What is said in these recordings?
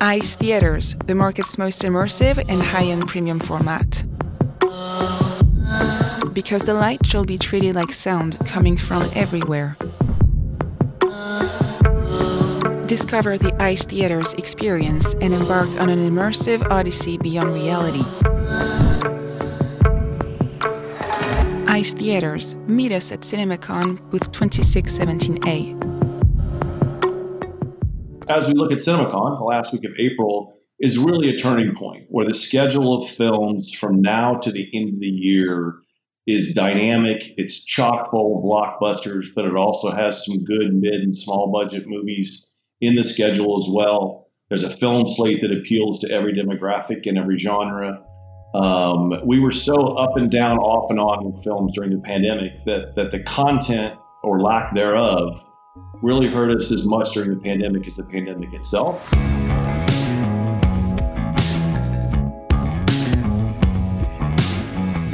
ICE Theaters, the market's most immersive and high end premium format. Because the light shall be treated like sound coming from everywhere. Discover the ICE Theaters experience and embark on an immersive odyssey beyond reality. ICE Theaters. Meet us at CinemaCon booth 2617A. As we look at CinemaCon, the last week of April is really a turning point where the schedule of films from now to the end of the year is dynamic. It's chock full of blockbusters, but it also has some good mid and small budget movies in the schedule as well. There's a film slate that appeals to every demographic and every genre. Um, we were so up and down, off and on with films during the pandemic that that the content or lack thereof really hurt us as much during the pandemic as the pandemic itself.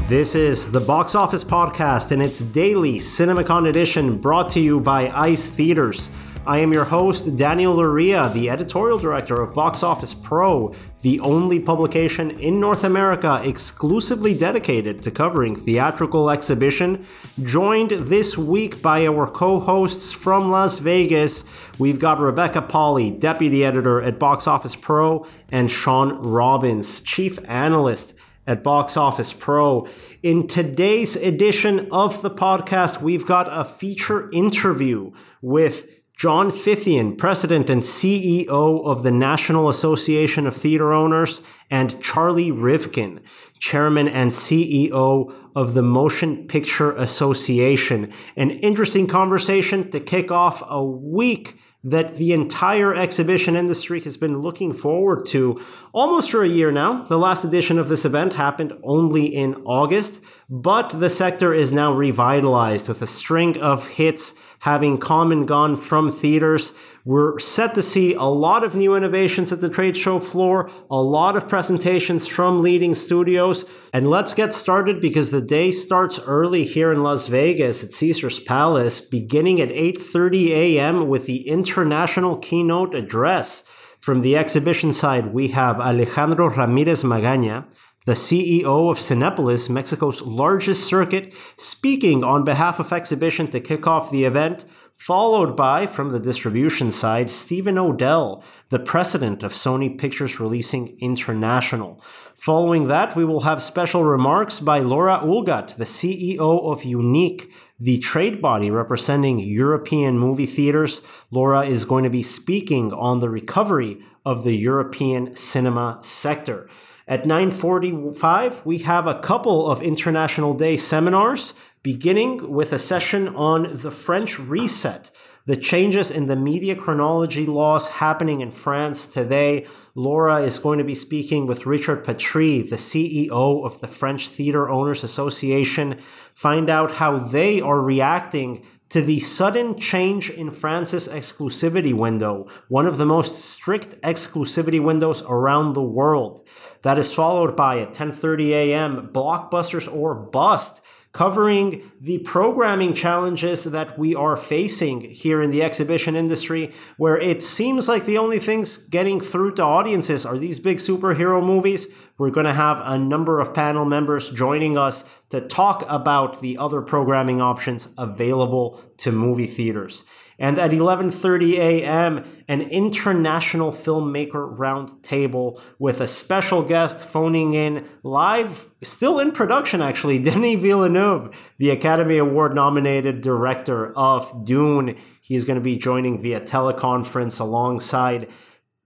This is the Box Office Podcast and its daily CinemaCon edition brought to you by ICE Theaters. I am your host, Daniel Loria, the editorial director of Box Office Pro, the only publication in North America exclusively dedicated to covering theatrical exhibition. Joined this week by our co hosts from Las Vegas, we've got Rebecca Pahle, deputy editor at Box Office Pro, and Sean Robbins, chief analyst at Box Office Pro. In today's edition of the podcast, we've got a feature interview with John Fithian, President and CEO of the National Association of Theater Owners, and Charlie Rivkin, Chairman and CEO of the Motion Picture Association. An interesting conversation to kick off a week that the entire exhibition industry has been looking forward to almost for a year now. The last edition of this event happened only in August, but the sector is now revitalized with a string of hits having come and gone from theaters. We're set to see a lot of new innovations at the trade show floor, a lot of presentations from leading studios. And let's get started because the day starts early here in Las Vegas at Caesars Palace, beginning at 8:30 a.m. with the international keynote address. From the exhibition side, we have Alejandro Ramirez Magaña, the CEO of Cinepolis, Mexico's largest circuit, speaking on behalf of Exhibition to kick off the event, followed by, from the distribution side, Stephen Odell, the president of Sony Pictures Releasing International. Following that, we will have special remarks by Laura Houlgatte, the CEO of UNIC, the trade body representing European movie theaters. Laura is going to be speaking on the recovery of the European cinema sector. At 9:45, we have a couple of International Day seminars, beginning with a session on the French reset, the changes in the media chronology laws happening in France today. Laura is going to be speaking with Richard Patry, the CEO of the French Theater Owners Association, find out how they are reacting to the sudden change in France's exclusivity window, one of the most strict exclusivity windows around the world. That is followed by at 10:30 a.m. Blockbusters or Bust covering the programming challenges that we are facing here in the exhibition industry, where it seems like the only things getting through to audiences are these big superhero movies. We're going to have a number of panel members joining us to talk about the other programming options available to movie theaters. And at 11:30 a.m., an international filmmaker roundtable with a special guest phoning in live, still in production actually, Denis Villeneuve, the Academy Award nominated director of Dune. He's going to be joining via teleconference alongside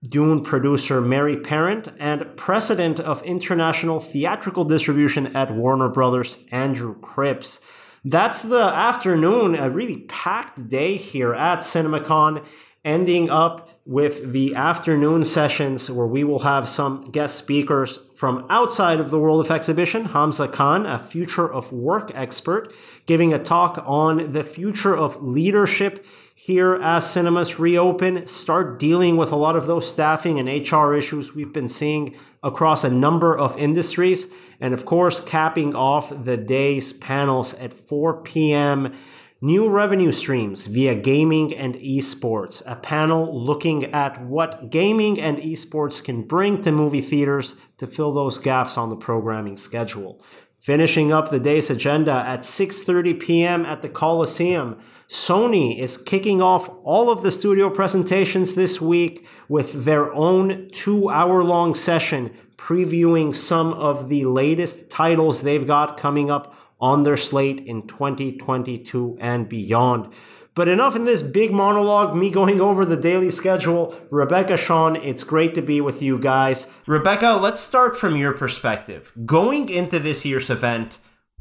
Dune producer Mary Parent and president of international theatrical distribution at Warner Brothers, Andrew Cripps. That's the afternoon, a really packed day here at CinemaCon, ending up with the afternoon sessions where we will have some guest speakers from outside of the world of exhibition. Hamza Khan, a future of work expert, giving a talk on the future of leadership here as cinemas reopen, start dealing with a lot of those staffing and HR issues we've been seeing across a number of industries. And of course, capping off the day's panels at 4 p.m. New revenue streams via gaming and esports, a panel looking at what gaming and esports can bring to movie theaters to fill those gaps on the programming schedule. Finishing up the day's agenda at 6:30 p.m. at the Coliseum, Sony is kicking off all of the studio presentations this week with their own 2-hour-long session previewing some of the latest titles they've got coming up on their slate in 2022 and beyond. But enough in this big monologue, me going over the daily schedule. Rebecca, Sean, it's great to be with you guys. Rebecca, let's start from your perspective. Going into this year's event,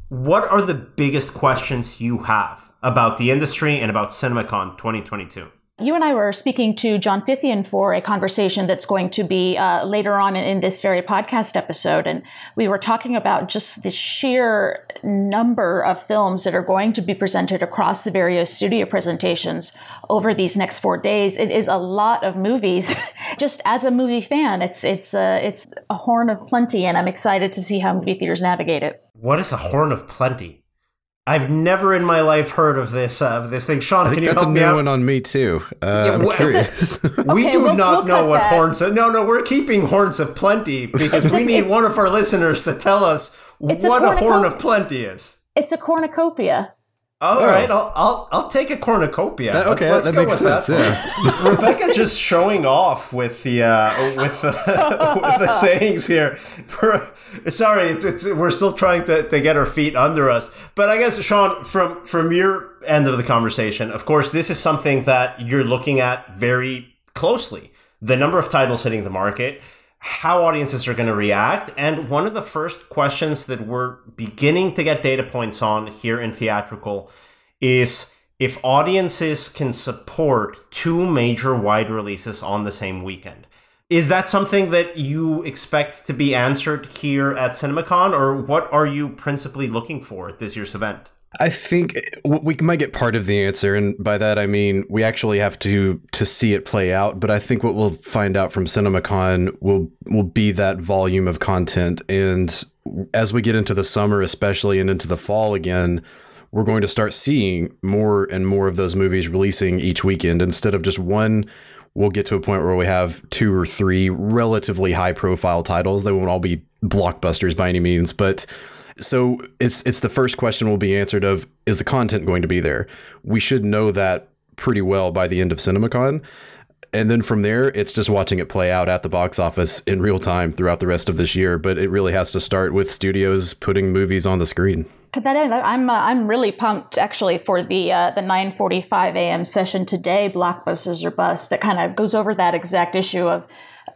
what are the biggest questions you have about the industry and about CinemaCon 2022? You and I were speaking to John Fithian for a conversation that's going to be uh, later on in, this very podcast episode. And we were talking about just the sheer number of films that are going to be presented across the various studio presentations over these next four days. It is a lot of movies. just as a movie fan, it's, it's, uh, it's a horn of plenty, and I'm excited to see how movie theaters navigate it. What is a horn of plenty? I've never in my life heard of this uh, this thing. Sean, I can you help me out? that's help a new one on me too. Uh, yeah, I'm curious. we okay, do we'll, not we'll know what that. horns. Of, no, no, we're keeping horns of plenty because we need one of our listeners to tell us it's what a, a horn of plenty is. It's a cornucopia. All oh. right, I'll, I'll I'll take a cornucopia. That, okay, Let's that makes sense. That. Yeah. Rebecca just showing off with the uh, with the with the sayings here. Sorry, it's, it's we're still trying to, to get our feet under us. But I guess Sean, from from your end of the conversation, of course, this is something that you're looking at very closely. The number of titles hitting the market how audiences are going to react. And one of the first questions that we're beginning to get data points on here in theatrical is if audiences can support two major wide releases on the same weekend. Is that something that you expect to be answered here at CinemaCon, or what are you principally looking for at this year's event? I think eh, we might get part of the answer, and by that I mean we actually have to to see it play out. But I think what we'll find out from CinemaCon will will be that volume of content, and as we get into the summer, especially and into the fall again, we're going to start seeing more and more of those movies releasing each weekend instead of just one. We'll get to a point where we have two or three relatively high profile titles. They won't all be blockbusters by any means, but so it's it's the first question will be answered of is the content going to be there? We should know that pretty well by the end of CinemaCon. And then from there, it's just watching it play out at the box office in real time throughout the rest of this year. But it really has to start with studios putting movies on the screen. To that end, I'm uh, I'm really pumped actually for the uh, the 9:45 a.m. session today, Blockbusters or Bust, that kind of goes over that exact issue of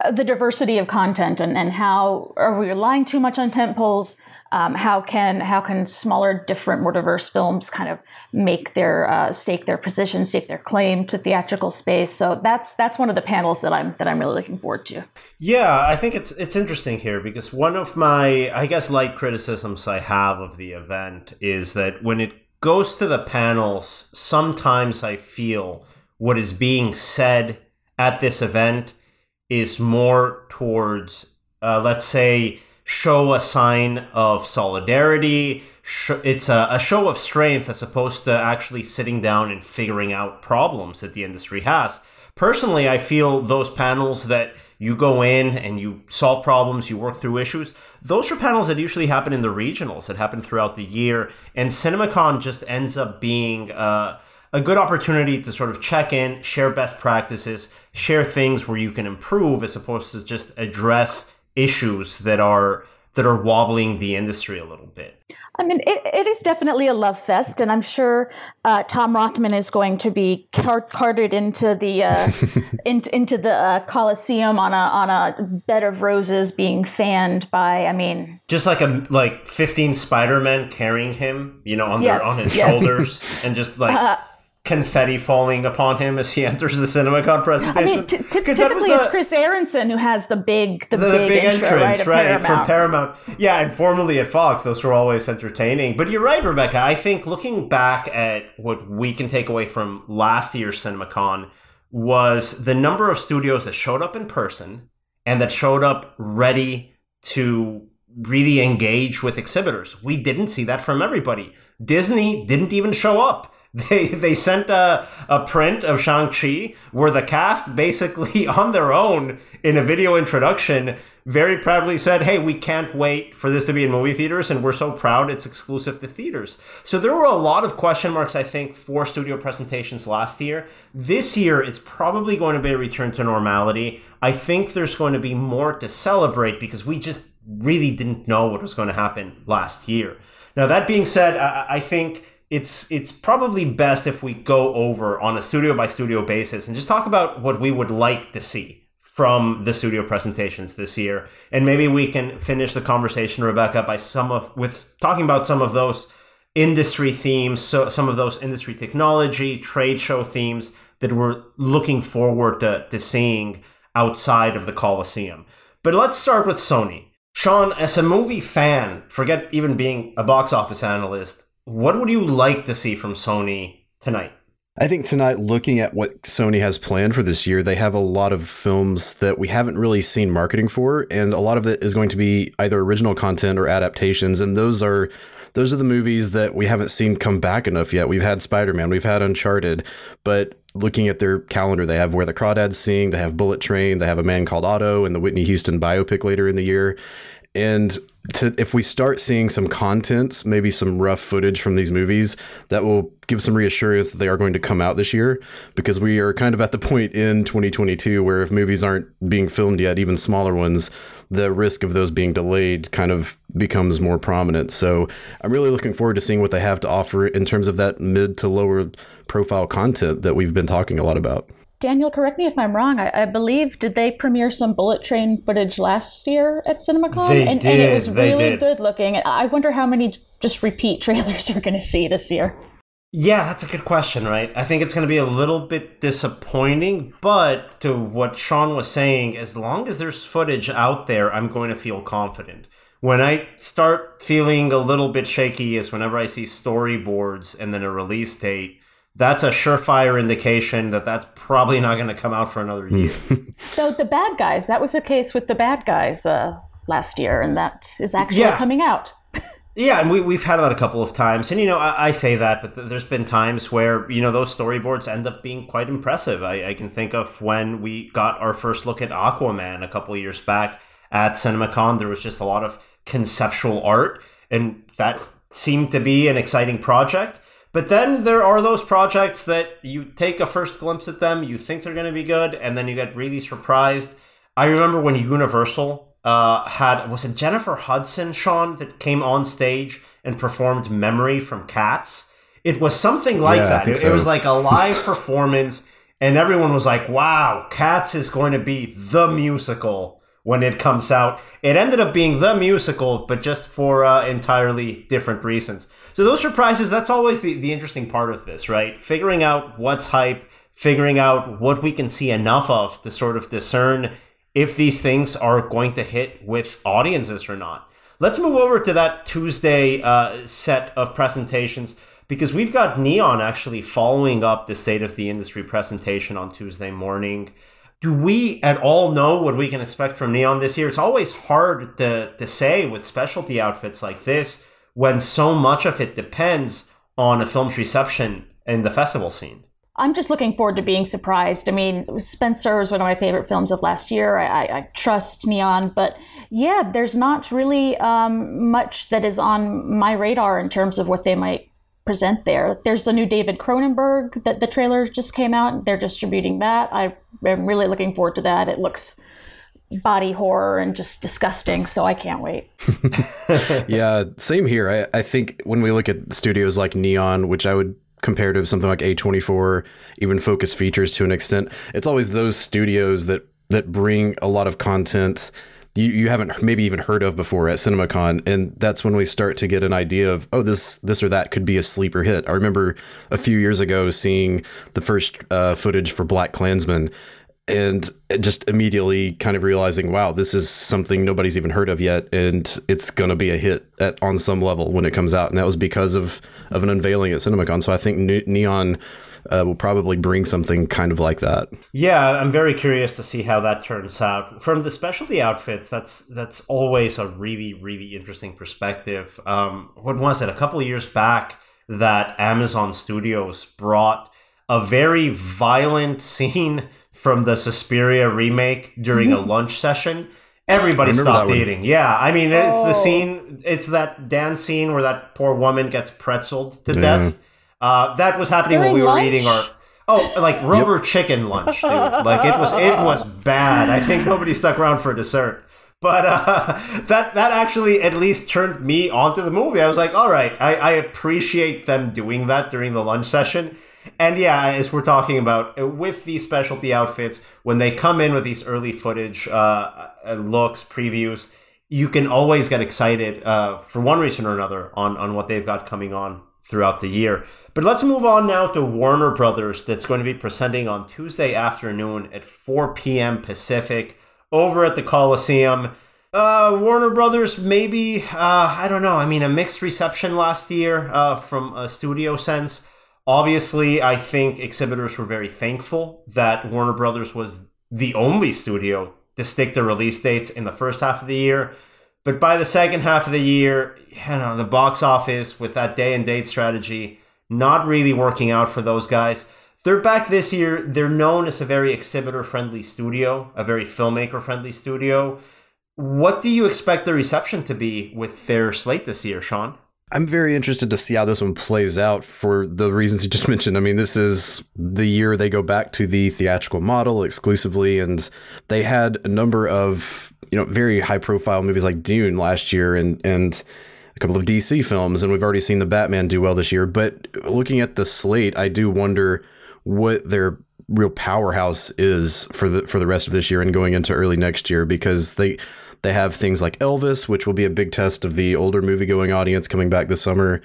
uh, the diversity of content and, and how are we relying too much on tent poles um, how can how can smaller, different, more diverse films kind of make their uh, stake their position, stake their claim to theatrical space? So that's that's one of the panels that I'm that I'm really looking forward to. Yeah, I think it's it's interesting here because one of my I guess light criticisms I have of the event is that when it goes to the panels, sometimes I feel what is being said at this event is more towards, uh, let's say, show a sign of solidarity. It's a, a, show of strength as opposed to actually sitting down and figuring out problems that the industry has. Personally, I feel those panels that you go in and you solve problems, you work through issues, those are panels that usually happen in the regionals that happen throughout the year. And CinemaCon just ends up being uh, a good opportunity to sort of check in, share best practices, share things where you can improve as opposed to just address issues that are that are wobbling the industry a little bit. I mean, it, it is definitely a love fest, and I'm sure uh, Tom Rothman is going to be cart- carted into the uh, in, into the uh, Coliseum on a on a bed of roses, being fanned by. I mean, just like a like 15 Spider Men carrying him, you know, on their yes, on his yes. shoulders, and just like uh, confetti falling upon him as he enters the CinemaCon presentation. I mean, t- t- typically the, it's Chris Aronson who has the big, the, the big, big intro, entrance, right, right Paramount. from Paramount. Yeah, and formerly at Fox, those were always entertaining. But you're right, Rebecca. I think looking back at what we can take away from last year's CinemaCon was the number of studios that showed up in person and that showed up ready to really engage with exhibitors. We didn't see that from everybody. Disney didn't even show up They they sent a, a print of Shang-Chi where the cast basically on their own in a video introduction very proudly said, Hey, we can't wait for this to be in movie theaters, and we're so proud it's exclusive to theaters. So there were a lot of question marks, I think, for studio presentations last year. This year, it's probably going to be a return to normality. I think there's going to be more to celebrate because we just really didn't know what was going to happen last year. Now, that being said, I, I think it's it's probably best if we go over on a studio by studio basis and just talk about what we would like to see from the studio presentations this year. And maybe we can finish the conversation rebecca by some of with talking about some of those industry themes so some of those industry technology trade show themes that we're looking forward to, to seeing outside of the coliseum. But let's start with sony. Sean as a movie fan forget even being a box office analyst what would you like to see from Sony tonight? I think tonight, looking at what Sony has planned for this year, they have a lot of films that we haven't really seen marketing for, and a lot of it is going to be either original content or adaptations, and those are those are the movies that we haven't seen come back enough yet. We've had Spider Man, we've had Uncharted, but looking at their calendar, they have Where the Crawdads Sing, they have Bullet Train, they have A Man Called Otto, and the Whitney Houston biopic later in the year. And to, if we start seeing some content, maybe some rough footage from these movies, that will give some reassurance that they are going to come out this year. Because we are kind of at the point in 2022 where if movies aren't being filmed yet, even smaller ones, the risk of those being delayed kind of becomes more prominent. So I'm really looking forward to seeing what they have to offer in terms of that mid to lower profile content that we've been talking a lot about. Daniel, correct me if I'm wrong. I, I, believe did they premiere some Bullet Train footage last year at CinemaCon? They and, did. and it was they really did. good looking. I wonder how many just repeat trailers we're going to see this year. Yeah, that's a good question, right? I think it's going to be a little bit disappointing, but to what Sean was saying, as long as there's footage out there, I'm going to feel confident. When I start feeling a little bit shaky is whenever I see storyboards and then a release date that's a surefire indication that that's probably not going to come out for another year. so the bad guys, that was the case with the bad guys uh, last year, and that is actually Yeah. coming out. yeah, and we, we've had that a couple of times. And, you know, I, I say that, but th- there's been times where, you know, those storyboards end up being quite impressive. I, I can think of when we got our first look at Aquaman a couple of years back at CinemaCon. There was just a lot of conceptual art, and that seemed to be an exciting project. But then there are those projects that you take a first glimpse at them, you think they're going to be good, and then you get really surprised. I remember when Universal uh, had was it Jennifer Hudson, Sean, that came on stage and performed "Memory" from Cats. It was something like Yeah, that. It, it was like a live performance, and everyone was like, "Wow, Cats is going to be the musical." When it comes out, it ended up being the musical, but just for uh, entirely different reasons. So those surprises, that's always the, the interesting part of this, right? Figuring out what's hype, figuring out what we can see enough of to sort of discern if these things are going to hit with audiences or not. Let's move over to that Tuesday uh, set of presentations because we've got Neon actually following up the State of the Industry presentation on Tuesday morning. Do we at all know what we can expect from Neon this year? It's always hard to, to say with specialty outfits like this when so much of it depends on a film's reception in the festival scene. I'm just looking forward to being surprised. I mean, Spencer was one of my favorite films of last year. I, I, I trust Neon, but yeah, there's not really um, much that is on my radar in terms of what they might present there. There's the new David Cronenberg that the trailer just came out. They're distributing that. I am really looking forward to that. It looks body horror and just disgusting, so I can't wait. yeah, same here. I, I think when we look at studios like Neon, which I would compare to something like A24, even Focus Features to an extent, it's always those studios that that bring a lot of content you, you haven't maybe even heard of before at CinemaCon, and that's when we start to get an idea of oh this this or that could be a sleeper hit. I remember a few years ago seeing the first uh, footage for BlacKkKlansman, and just immediately kind of realizing wow this is something nobody's even heard of yet, and it's gonna be a hit at on some level when it comes out, and that was because of of an unveiling at CinemaCon. So I think Ne- Neon. Uh, will probably bring something kind of like that. Yeah, I'm very curious to see how that turns out. From the specialty outfits, that's that's always a really really interesting perspective. Um, what was it? A couple of years back that Amazon Studios brought a very violent scene from the Suspiria remake during a lunch session. Everybody I remember stopped that one. eating. Yeah, I mean, it's the Oh. scene. It's that dance scene where that poor woman gets pretzeled to Yeah. death. Uh, that was happening when During we were eating our. Oh, like rubber chicken lunch, dude. Like it was, it was bad. I think nobody stuck around for dessert. But uh, that that actually at least turned me onto the movie. I was like, all right, I, I appreciate them doing that during the lunch session. And yeah, as we're talking about uh, with these specialty outfits, when they come in with these early footage, uh, looks, previews, you can always get excited uh, for one reason or another on on what they've got coming on throughout the year. But let's move on now to Warner Brothers, that's going to be presenting on Tuesday afternoon at 4 p.m. Pacific over at the Coliseum. Uh, Warner Brothers, maybe, uh, I don't know. I mean, a mixed reception last year uh, from a studio sense. Obviously, I think exhibitors were very thankful that Warner Brothers was the only studio to stick to release dates in the first half of the year. But by the second half of the year, you know, the box office with that day and date strategy not really working out for those guys. They're back this year. They're known as a very exhibitor friendly studio, a very filmmaker friendly studio. What do you expect the reception to be with their slate this year, Sean? I'm very interested to see how this one plays out for the reasons you just mentioned. I mean, this is the year they go back to the theatrical model exclusively, and they had a number of you know very high profile movies like Dune last year, and and a couple of DC films, and we've already seen the Batman do well this year. But looking at the slate, I do wonder what their real powerhouse is for the for the rest of this year and going into early next year because they they have things like Elvis, which will be a big test of the older movie going audience coming back this summer.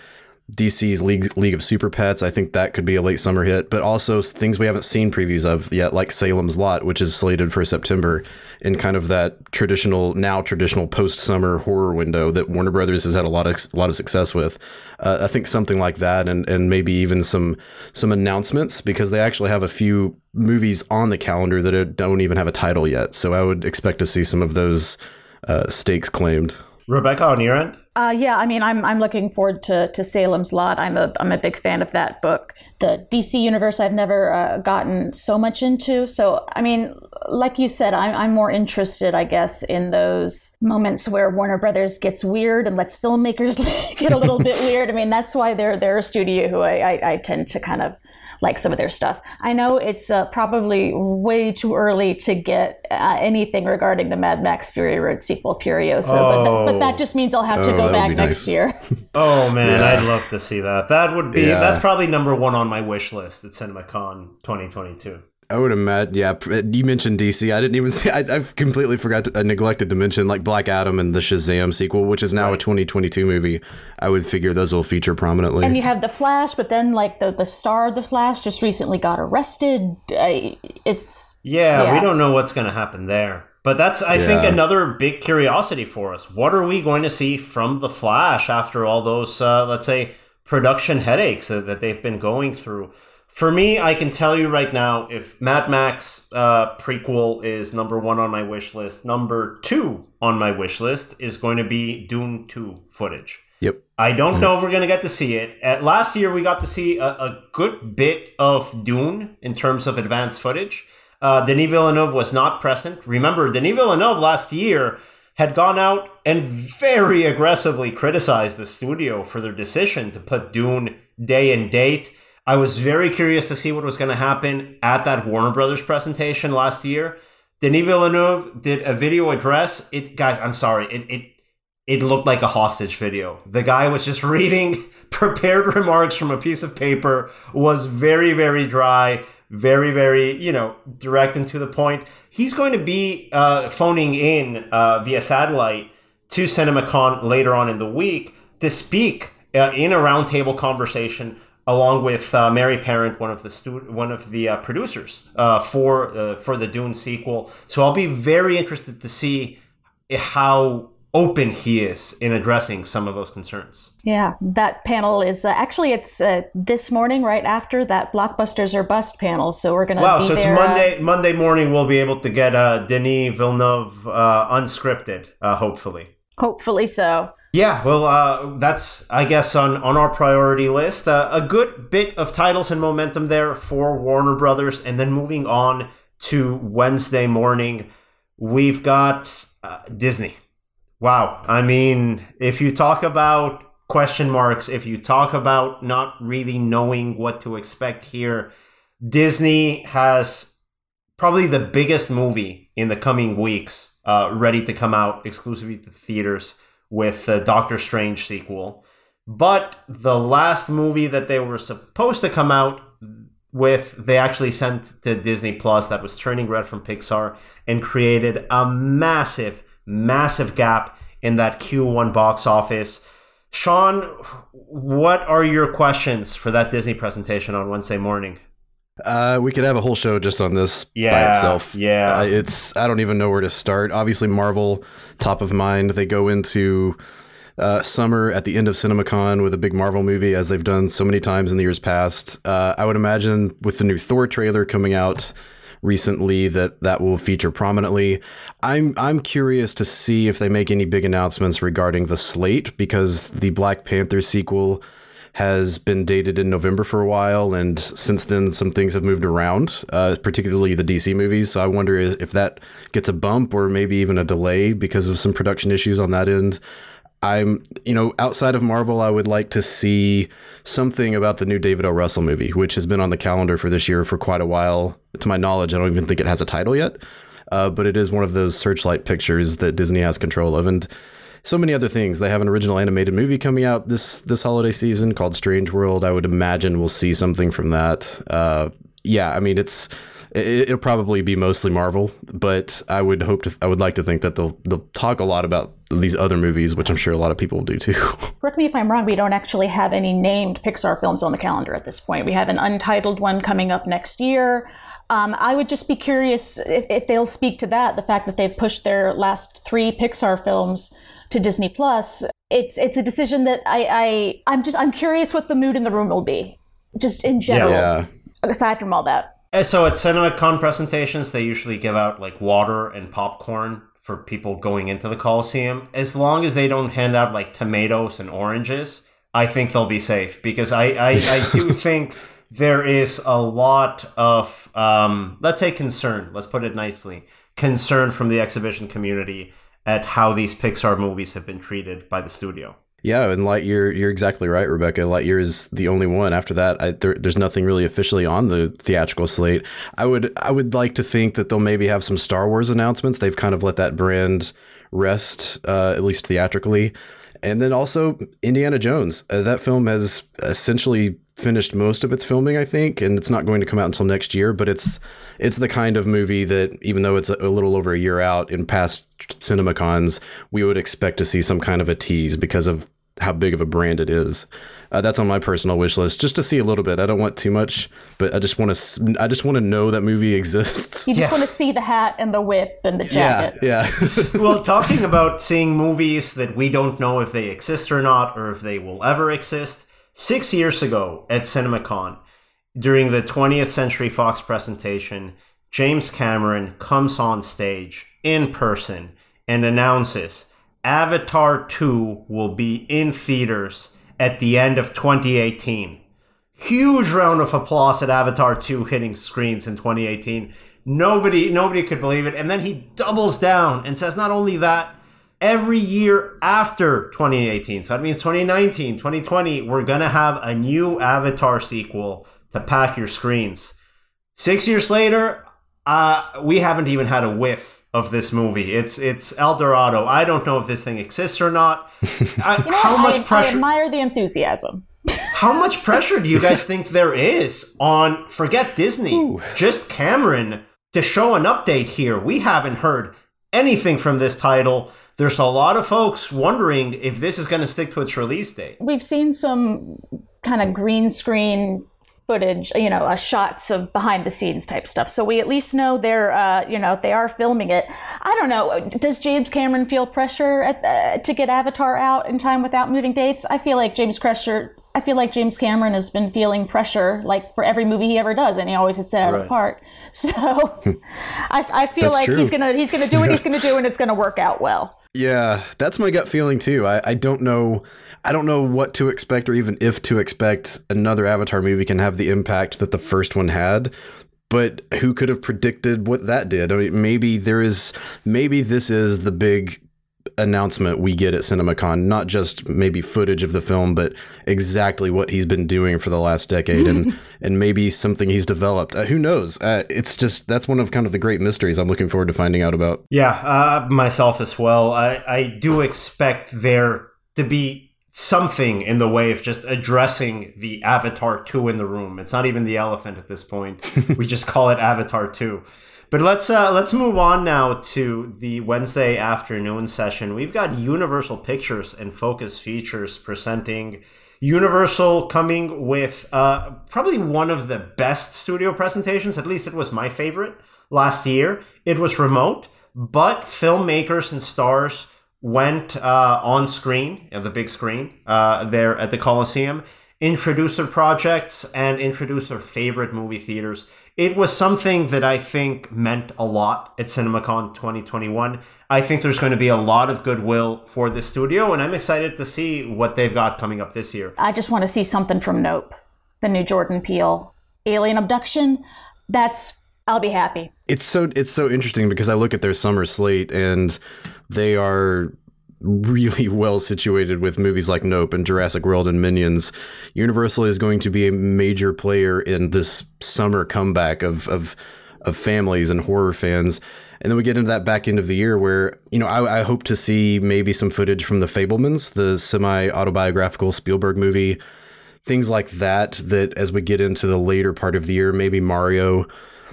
DC's League League of Super Pets, I think that could be a late summer hit, but also things we haven't seen previews of yet, like Salem's Lot, which is slated for September, in kind of that traditional now traditional post summer horror window that Warner Brothers has had a lot of a lot of success with. Uh, I think something like that, and and maybe even some some announcements because they actually have a few movies on the calendar that don't even have a title yet. So I would expect to see some of those uh, stakes claimed. Rebecca, on your end? Uh, yeah, I mean, I'm I'm looking forward to to Salem's Lot. I'm a I'm a big fan of that book. The DC universe I've never uh, gotten so much into. So I mean, like you said, I'm I'm more interested, I guess, in those moments where Warner Brothers gets weird and lets filmmakers get a little bit weird. I mean, that's why they're they're a studio who I I, I tend to kind of like some of their stuff. I know it's uh, probably way too early to get uh, anything regarding the Mad Max Fury Road sequel, Furiosa, but, th- but Oh. that just means I'll have to Oh, go back next nice. year. Oh man, Yeah. I'd love to see that. That would be Yeah. that's probably number one on my wish list at CinemaCon 2022. I would imagine. Yeah, you mentioned DC. I didn't even. Think, I, I've completely forgot. To, I neglected to mention like Black Adam and the Shazam sequel, which is now a 2022 movie. I would figure those will feature prominently. and you have the Flash, but then like the the star of the Flash just recently got arrested. I, it's Yeah, we don't know what's going to happen there. But that's I think another big curiosity for us. What are we going to see from the Flash after all those uh, let's say production headaches that, that they've been going through? For me, I can tell you right now, if Mad Max uh, prequel is number one on my wish list, number two on my wish list is going to be Dune 2 footage. yep. I don't know if we're going to get to see it. At last year, we got to see a, a good bit of Dune in terms of advanced footage. Uh, Denis Villeneuve was not present. Remember, Denis Villeneuve last year had gone out and very aggressively criticized the studio for their decision to put Dune day and date. I was very curious to see what was going to happen at that Warner Brothers presentation last year. Denis Villeneuve did a video address. It, guys, I'm sorry. It, it it looked like a hostage video. The guy was just reading prepared remarks from a piece of paper, was very, very dry, very, very, you know, direct and to the point. He's going to be uh, phoning in uh, via satellite to CinemaCon later on in the week to speak uh, in a roundtable conversation along with uh, Mary Parent, one of the stu- one of the uh, producers uh, for uh, for the Dune sequel. So I'll be very interested to see how open he is in addressing some of those concerns. yeah. That panel is uh, actually it's uh, this morning right after that blockbusters or bust panel. So we're gonna Wow, be so it's there, uh, Monday Monday morning we'll be able to get uh, Denis Villeneuve uh, unscripted, uh, hopefully. hopefully so. Yeah, well, uh, that's I guess on on our priority list. Uh, a good bit of titles and momentum there for Warner Brothers, and then moving on to Wednesday morning, we've got uh, Disney. Wow, I mean, if you talk about question marks, if you talk about not really knowing what to expect here, Disney has probably the biggest movie in the coming weeks uh, ready to come out exclusively to theaters with the Doctor Strange sequel. But the last movie that they were supposed to come out with, they actually sent to Disney Plus that was Turning Red from Pixar and created a massive, massive gap in that Q1 box office. Sean, what are your questions for that Disney presentation on Wednesday morning? Uh, we could have a whole show just on this Yeah, by itself. yeah. Uh, it's I don't even know where to start. Obviously, Marvel top of mind. They go into uh, summer at the end of CinemaCon with a big Marvel movie, as they've done so many times in the years past. Uh, I would imagine with the new Thor trailer coming out recently, that that will feature prominently. I'm I'm curious to see if they make any big announcements regarding the slate because the Black Panther sequel has been dated in November for a while, and since then some things have moved around, uh, particularly the DC movies. So I wonder if that gets a bump or maybe even a delay because of some production issues on that end. I'm, you know, outside of Marvel, I would like to see something about the new David O. Russell movie, which has been on the calendar for this year for quite a while. To my knowledge, I don't even think it has a title yet, uh, but it is one of those searchlight pictures that Disney has control of, and so many other things. They have an original animated movie coming out this this holiday season called Strange World. I would imagine we'll see something from that. Uh, yeah, I mean it's it, will probably be mostly Marvel, but I would hope to I would like to think that they'll they'll talk a lot about these other movies, which I'm sure a lot of people will do too. Correct me if I'm wrong, we don't actually have any named Pixar films on the calendar at this point. We have an untitled one coming up next year. Um, I would just be curious if, if they'll speak to that, the fact that they've pushed their last three Pixar films to Disney Plus. It's it's a decision that I, I I'm just I'm curious what the mood in the room will be, just in general. Yeah. Aside from all that. Uh, So at CinemaCon presentations, they usually give out like water and popcorn for people going into the Coliseum. As long as they don't hand out like tomatoes and oranges, I think they'll be safe because I I, I do think there is a lot of um, let's say concern. Let's put it nicely, concern from the exhibition community at how these Pixar movies have been treated by the studio. Yeah, and Lightyear, you're exactly right, Rebecca. Lightyear is the only one. After that, I, there, there's nothing really officially on the theatrical slate. I would, I would like to think that they'll maybe have some Star Wars announcements. They've kind of let that brand rest, uh, at least theatrically, and then also Indiana Jones. Uh, that film has essentially finished most of its filming, I think, and it's not going to come out until next year. But it's it's the kind of movie that, even though it's a, a little over a year out in past CinemaCons, we would expect to see some kind of a tease because of how big of a brand it is. Uh, that's on my personal wish list, just to see a little bit. I don't want too much, but I just want to. I just want to know that movie exists. You just Yeah. want to see the hat and the whip and the Yeah, jacket. yeah. well, talking about seeing movies that we don't know if they exist or not, or if they will ever exist. Six years ago at CinemaCon, during the 20th Century Fox presentation, James Cameron comes on stage in person and announces Avatar 2 will be in theaters at the end of 2018. Huge round of applause at Avatar 2 hitting screens in 2018. Nobody nobody could believe it. And then he doubles down and says not only that, every year after 2018, so that means 2019, 2020, we're going to have a new Avatar sequel to pack your screens. 6 years later, uh, we haven't even had a whiff of this movie. It's it's El Dorado. I don't know if this thing exists or not. I- You know how much I, I admire the enthusiasm. how much pressure do you guys think there is on forget Disney, just Cameron to show an update here? We haven't heard anything from this title. There's a lot of folks wondering if this is going to stick to its release date. We've seen some kind of green screen footage, you know, uh, shots of behind the scenes type stuff. So we at least know they're, uh, you know, they are filming it. I don't know. Does James Cameron feel pressure at, uh, to get Avatar out in time without moving dates? I feel like James Crusher. I feel like James Cameron has been feeling pressure, like for every movie he ever does, and he always hits it out of the park. So, I, I feel That's like true. he's gonna he's gonna do what he's gonna do, and it's gonna work out well. Yeah, that's my gut feeling too. I, I don't know I don't know what to expect or even if to expect another Avatar movie can have the impact that the first one had. But who could have predicted what that did? I mean, maybe there is, maybe this is the big announcement we get at CinemaCon, not just maybe footage of the film, but exactly what he's been doing for the last decade, and and maybe something he's developed. Uh, who knows? Uh, it's just that's one of kind of the great mysteries I'm looking forward to finding out about. Yeah, uh, myself as well. I I do expect there to be something in the way of just addressing the Avatar 2 in the room. It's not even the elephant at this point. we just call it Avatar 2. But let's uh, let's move on now to the Wednesday afternoon session. We've got Universal Pictures and Focus Features presenting Universal coming with uh, probably one of the best studio presentations. At least it was my favorite last year. It was remote, but filmmakers and stars went uh, on screen, at the big screen, uh, there at the Coliseum, introduced their projects and introduced their favorite movie theaters it was something that I think meant a lot at CinemaCon 2021. I think there's going to be a lot of goodwill for the studio, and I'm excited to see what they've got coming up this year. I just want to see something from Nope, the new Jordan Peele alien abduction. That's I'll be happy. It's so it's so interesting because I look at their summer slate and they are really well situated with movies like Nope and Jurassic World and Minions. Universal is going to be a major player in this summer comeback of of of families and horror fans. And then we get into that back end of the year where, you know, I, I hope to see maybe some footage from The Fabelmans, the semi autobiographical Spielberg movie, things like that. That as we get into the later part of the year, maybe Mario,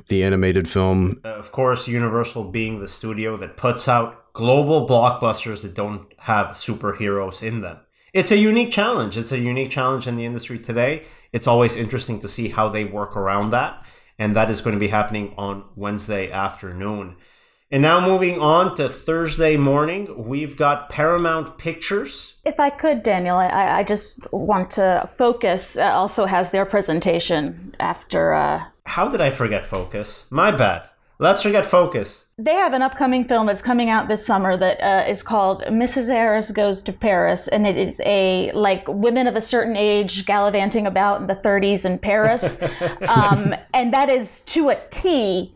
the animated film. Uh, of course, Universal being the studio that puts out global blockbusters that don't have superheroes in them. It's a unique challenge. It's a unique challenge in the industry today. It's always interesting to see how they work around that. And that is going to be happening on Wednesday afternoon. And now moving on to Thursday morning, we've got Paramount Pictures. If I could, Daniel, I, I just want to focus. Uh, also has their presentation after. Uh... How did I forget Focus? My bad. Let's forget Focus. They have an upcoming film that's coming out this summer that uh, is called Mrs. Harris Goes to Paris, and it is a like women of a certain age gallivanting about in the 30s in Paris, um, and that is to a T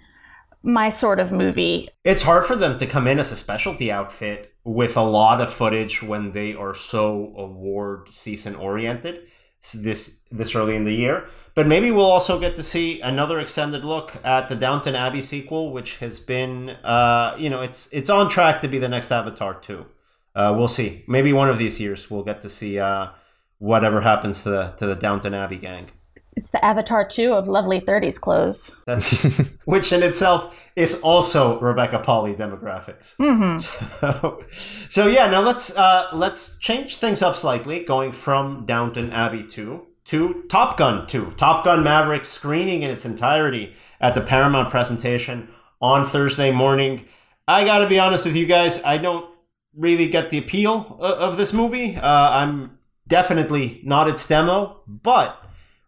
my sort of movie. It's hard for them to come in as a specialty outfit with a lot of footage when they are so award season oriented this this early in the year. But maybe we'll also get to see another extended look at the Downton Abbey sequel, which has been, uh, you know, it's it's on track to be the next Avatar 2. Uh, we'll see. Maybe one of these years we'll get to see uh, whatever happens to the to the Downton Abbey gang. It's the Avatar two of lovely thirties clothes. That's which in itself is also Rebecca Pahle demographics. Mm-hmm. So, so yeah, now let's uh, let's change things up slightly, going from Downton Abbey two to Top Gun 2. Top Gun Maverick screening in its entirety at the Paramount presentation on Thursday morning. I gotta be honest with you guys, I don't really get the appeal of this movie. Uh, I'm definitely not its demo, but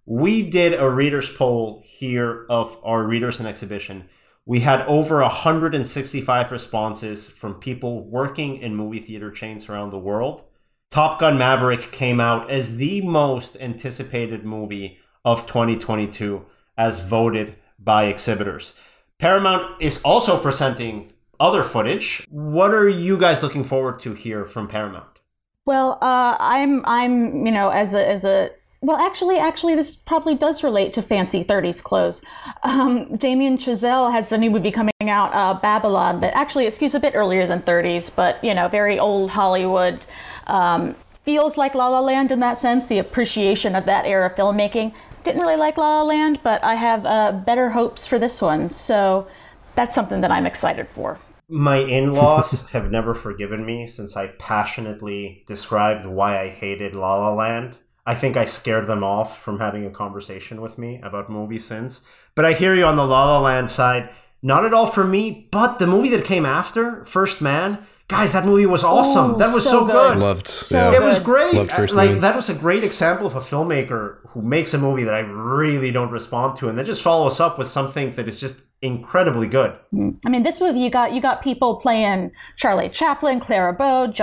we did a readers poll here of our readers and exhibition. We had over 165 responses from people working in movie theater chains around the world. Top Gun Maverick came out as the most anticipated movie of 2022 as voted by exhibitors. Paramount is also presenting other footage. What are you guys looking forward to here from Paramount? Well, uh, I'm I'm you know as a as a well, actually, actually, this probably does relate to fancy 30s clothes. Um, Damien Chazelle has a new movie coming out, uh, Babylon, that actually skews a bit earlier than 30s, but, you know, very old Hollywood. Um, feels like La La Land in that sense, the appreciation of that era of filmmaking. Didn't really like La La Land, but I have uh, better hopes for this one. So that's something that I'm excited for. My in laws have never forgiven me since I passionately described why I hated La La Land. I think I scared them off from having a conversation with me about movies since. But I hear you on the La La Land side. Not at all for me, but the movie that came after, First Man, guys, that movie was awesome. that was so, so good. Loved. So yeah. It was great. Loved First uh, like Man. that was a great example of a filmmaker who makes a movie that I really don't respond to, and then just follows up with something that is just incredibly good. I mean, this movie you got you got people playing Charlie Chaplin, Clara Bow,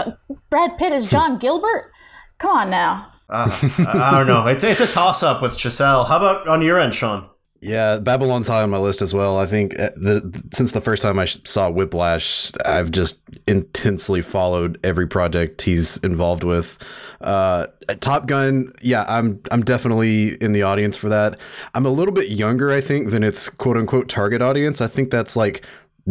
Brad Pitt is John Gilbert. Come on now. Uh, I don't know. It's it's a toss up with Chazelle. How about on your end, Sean? Yeah, Babylon's high on my list as well. I think uh, the since the first time I saw Whiplash, I've just intensely followed every project he's involved with. Uh, Top Gun, yeah, I'm I'm definitely in the audience for that. I'm a little bit younger, I think, than its quote unquote target audience. I think that's like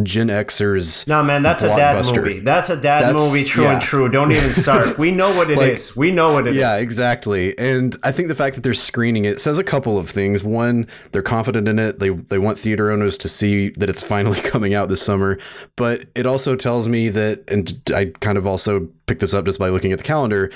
Gen Xers. No, man, that's a dad movie. That's a dad that's, movie, true yeah. and true. Don't even start. we know what it like, is. We know what it yeah, is. exactly. And I think the fact that they're screening it says a couple of things. One, they're confident in it. They they want theater owners to see that it's finally coming out this summer. But it also tells me that, and I kind of also picked this up just by looking at the calendar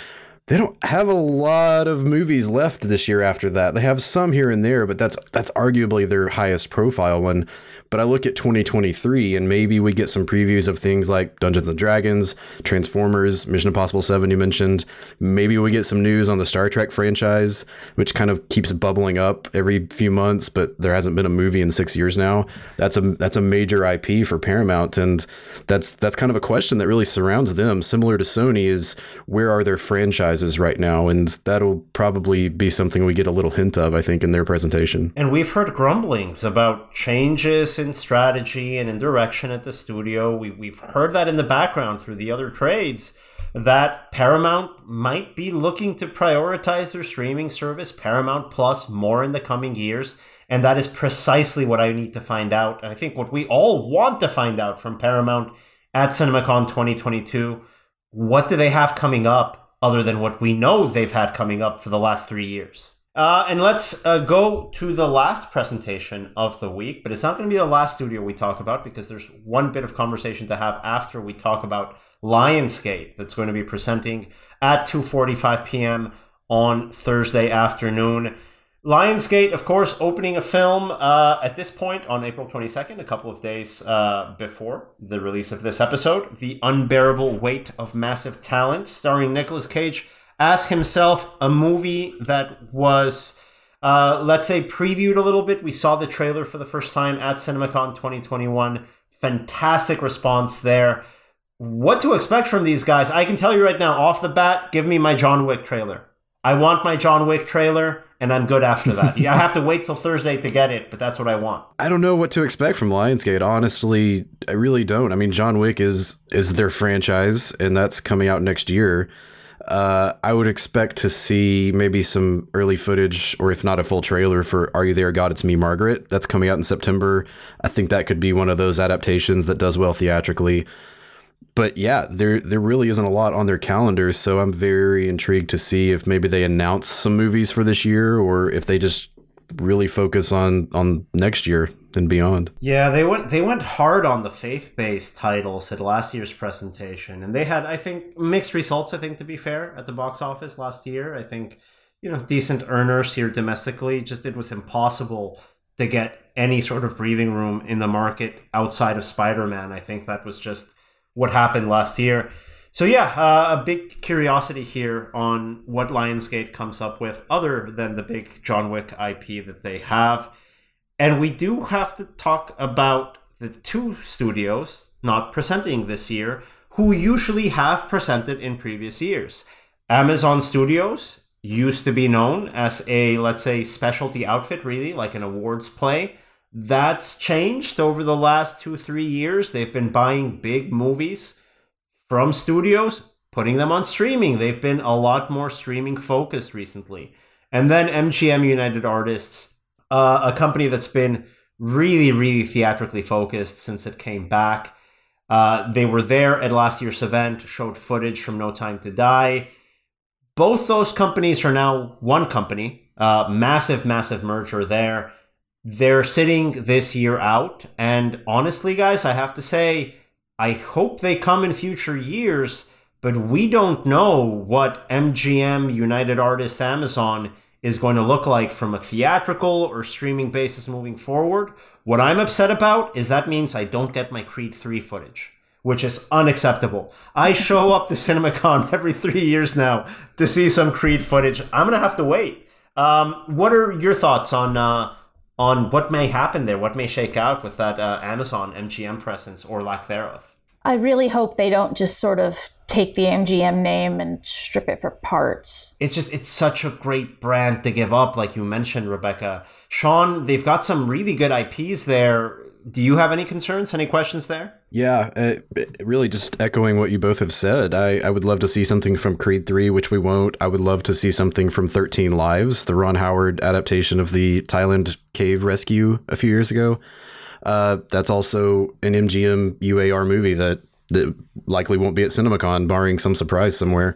they don't have a lot of movies left this year after that. They have some here and there, but that's that's arguably their highest profile one. But I look at 2023 and maybe we get some previews of things like Dungeons and Dragons, Transformers, Mission Impossible 7 you mentioned. Maybe we get some news on the Star Trek franchise, which kind of keeps bubbling up every few months, but there hasn't been a movie in 6 years now. That's a that's a major IP for Paramount and that's that's kind of a question that really surrounds them similar to Sony is where are their franchises right now and that'll probably be something we get a little hint of I think in their presentation. And we've heard grumblings about changes in strategy and in direction at the studio. We, we've heard that in the background through the other trades that Paramount might be looking to prioritize their streaming service, Paramount Plus, more in the coming years. And that is precisely what I need to find out. And I think what we all want to find out from Paramount at CinemaCon 2022 what do they have coming up other than what we know they've had coming up for the last three years? Uh, and let's uh, go to the last presentation of the week, but it's not going to be the last studio we talk about because there's one bit of conversation to have after we talk about Lionsgate that's going to be presenting at 2:45 p.m. on Thursday afternoon. Lionsgate, of course, opening a film uh, at this point on April 22nd, a couple of days uh, before the release of this episode. The Unbearable Weight of Massive Talent, starring Nicolas Cage as himself a movie that was uh, let's say previewed a little bit. We saw the trailer for the first time at cinemacon 2021 fantastic response there. What to expect from these guys? I can tell you right now off the bat give me my john wick trailer. I want my john wick trailer and i'm good after that. Yeah i have to wait till thursday to get it but that's what i want. I don't know what to expect from lionsgate honestly. I really don't. I mean john wick is is their franchise and that's coming out next year uh, I would expect to see maybe some early footage, or if not a full trailer for "Are You There, God? It's Me, Margaret." That's coming out in September. I think that could be one of those adaptations that does well theatrically. But yeah, there there really isn't a lot on their calendar, so I'm very intrigued to see if maybe they announce some movies for this year, or if they just really focus on on next year and beyond. Yeah, they went they went hard on the faith based titles at last year's presentation, and they had I think mixed results. I think to be fair at the box office last year, I think you know decent earners here domestically. Just it was impossible to get any sort of breathing room in the market outside of Spider Man. I think that was just what happened last year. So yeah, uh, a big curiosity here on what Lionsgate comes up with, other than the big John Wick IP that they have. And we do have to talk about the two studios not presenting this year, who usually have presented in previous years. Amazon Studios used to be known as a, let's say, specialty outfit, really, like an awards play. That's changed over the last two, three years. They've been buying big movies from studios, putting them on streaming. They've been a lot more streaming focused recently. And then MGM United Artists, uh, a company that's been really, really theatrically focused since it came back. Uh, they were there at last year's event, showed footage from No Time to Die. Both those companies are now one company. Uh, massive, massive merger there. They're sitting this year out. And honestly, guys, I have to say, I hope they come in future years, but we don't know what MGM, United Artists, Amazon is going to look like from a theatrical or streaming basis moving forward. What I'm upset about is that means I don't get my Creed 3 footage, which is unacceptable. I show up to CinemaCon every three years now to see some Creed footage. I'm going to have to wait. Um, what are your thoughts on uh, on what may happen there, what may shake out with that uh, Amazon MGM presence or lack thereof. I really hope they don't just sort of take the MGM name and strip it for parts. It's just it's such a great brand to give up, like you mentioned, Rebecca. Sean, they've got some really good IPs there. Do you have any concerns? Any questions there? Yeah, uh, really just echoing what you both have said. I, I would love to see something from Creed 3, which we won't. I would love to see something from 13 Lives, the Ron Howard adaptation of the Thailand cave rescue a few years ago. Uh, that's also an MGM UAR movie that that likely won't be at CinemaCon, barring some surprise somewhere.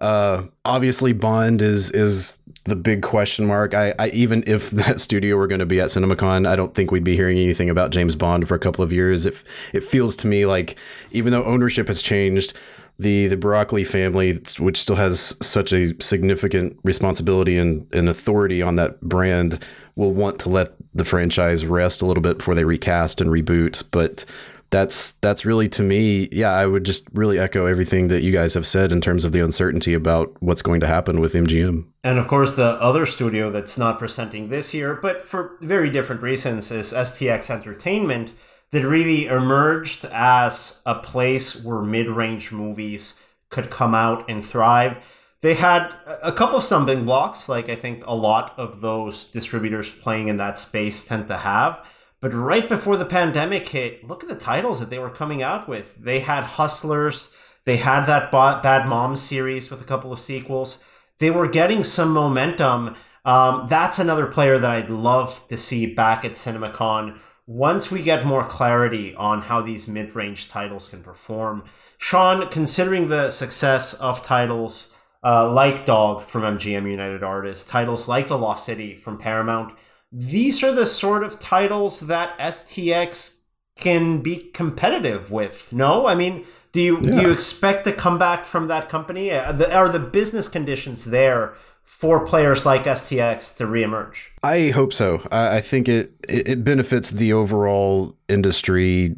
Uh, obviously, Bond is is the big question mark. I, I even if that studio were going to be at CinemaCon, I don't think we'd be hearing anything about James Bond for a couple of years. It it feels to me like even though ownership has changed, the the Broccoli family, which still has such a significant responsibility and, and authority on that brand, will want to let the franchise rest a little bit before they recast and reboot. But that's that's really to me yeah i would just really echo everything that you guys have said in terms of the uncertainty about what's going to happen with mgm and of course the other studio that's not presenting this year but for very different reasons is stx entertainment that really emerged as a place where mid-range movies could come out and thrive. They had a couple of stumbling blocks like i think a lot of those distributors playing in that space tend to have but right before the pandemic hit, look at the titles that they were coming out with. They had Hustlers, they had that Bad Moms series with a couple of sequels. They were getting some momentum. Um, that's another player that I'd love to see back at CinemaCon once we get more clarity on how these mid range titles can perform. Sean, considering the success of titles uh, like Dog from MGM United Artists, titles like The Lost City from Paramount, these are the sort of titles that STX can be competitive with. No, I mean, do you yeah. do you expect to come back from that company? Are the, are the business conditions there for players like STX to reemerge? I hope so. I, I think it it benefits the overall industry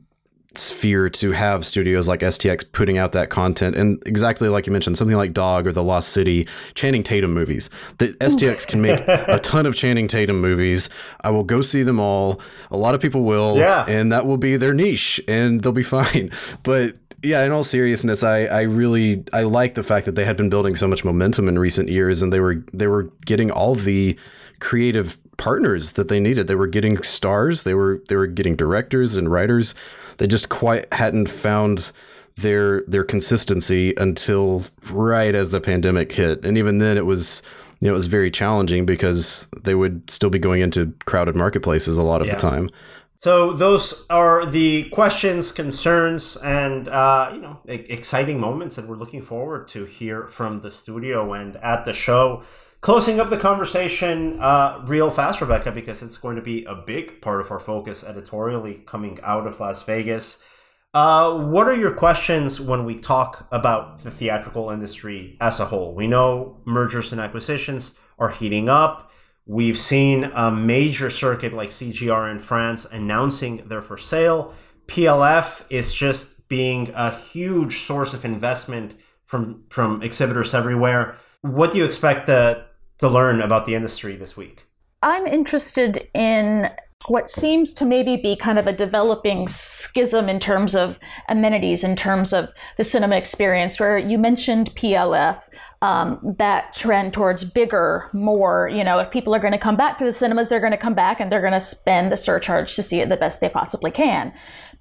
sphere to have studios like STX putting out that content. And exactly like you mentioned something like Dog or The Lost City Channing Tatum movies. That STX can make a ton of Channing Tatum movies. I will go see them all. A lot of people will yeah. and that will be their niche and they'll be fine. But yeah, in all seriousness, I, I really I like the fact that they had been building so much momentum in recent years and they were they were getting all the creative partners that they needed. They were getting stars, they were they were getting directors and writers they just quite hadn't found their their consistency until right as the pandemic hit, and even then it was you know it was very challenging because they would still be going into crowded marketplaces a lot of yeah. the time. So those are the questions, concerns, and uh, you know exciting moments that we're looking forward to hear from the studio and at the show closing up the conversation uh, real fast, Rebecca, because it's going to be a big part of our focus editorially coming out of Las Vegas. Uh, what are your questions when we talk about the theatrical industry as a whole? We know mergers and acquisitions are heating up. We've seen a major circuit like CGR in France announcing they're for sale. PLF is just being a huge source of investment from from exhibitors everywhere. What do you expect the to learn about the industry this week? I'm interested in what seems to maybe be kind of a developing schism in terms of amenities, in terms of the cinema experience, where you mentioned PLF, um, that trend towards bigger, more, you know, if people are going to come back to the cinemas, they're going to come back and they're going to spend the surcharge to see it the best they possibly can.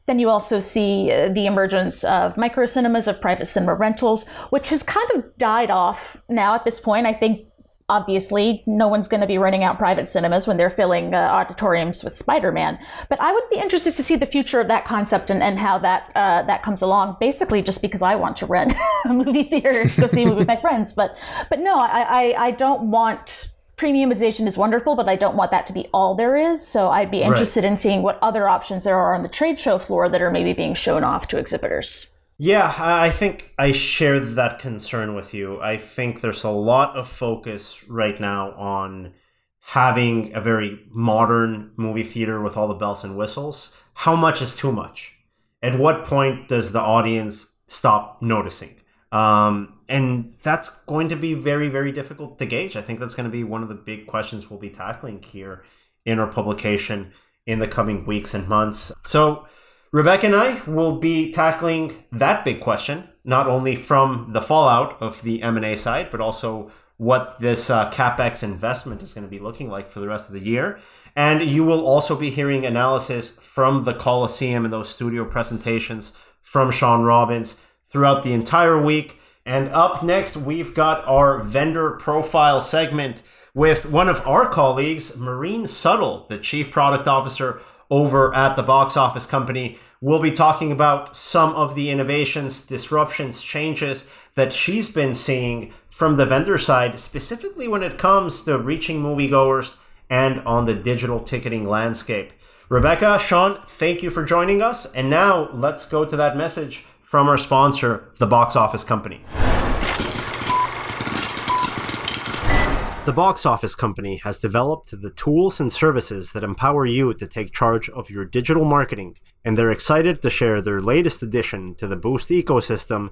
Then you also see uh, the emergence of micro cinemas, of private cinema rentals, which has kind of died off now at this point. I think obviously no one's going to be running out private cinemas when they're filling uh, auditoriums with spider-man. But i would be interested to see the future of that concept and, and how that uh, that comes along basically just because i want to rent a movie theater to go see a movie with my friends. But but no I, I, I don't want premiumization is wonderful but i don't want that to be all there is. So i'd be interested right. in seeing what other options there are on the trade show floor that are maybe being shown off to exhibitors yeah, I think I share that concern with you. I think there's a lot of focus right now on having a very modern movie theater with all the bells and whistles. How much is too much? At what point does the audience stop noticing? Um, and that's going to be very, very difficult to gauge. I think that's going to be one of the big questions we'll be tackling here in our publication in the coming weeks and months. So, Rebecca and I will be tackling that big question, not only from the fallout of the M&A side, but also what this uh, capex investment is going to be looking like for the rest of the year. And you will also be hearing analysis from the Coliseum and those studio presentations from Shawn Robbins throughout the entire week. And up next, we've got our vendor profile segment with one of our colleagues, Marine Suttle, the Chief Product Officer over at the box office company. We'll be talking about some of the innovations, disruptions, changes that she's been seeing from the vendor side, specifically when it comes to reaching moviegoers and on the digital ticketing landscape. Rebecca, Sean, thank you for joining us. And now let's go to that message from our sponsor, the Box Office Company. The Box Office Company has developed the tools and services that empower you to take charge of your digital marketing, and they're excited to share their latest addition to the Boost ecosystem,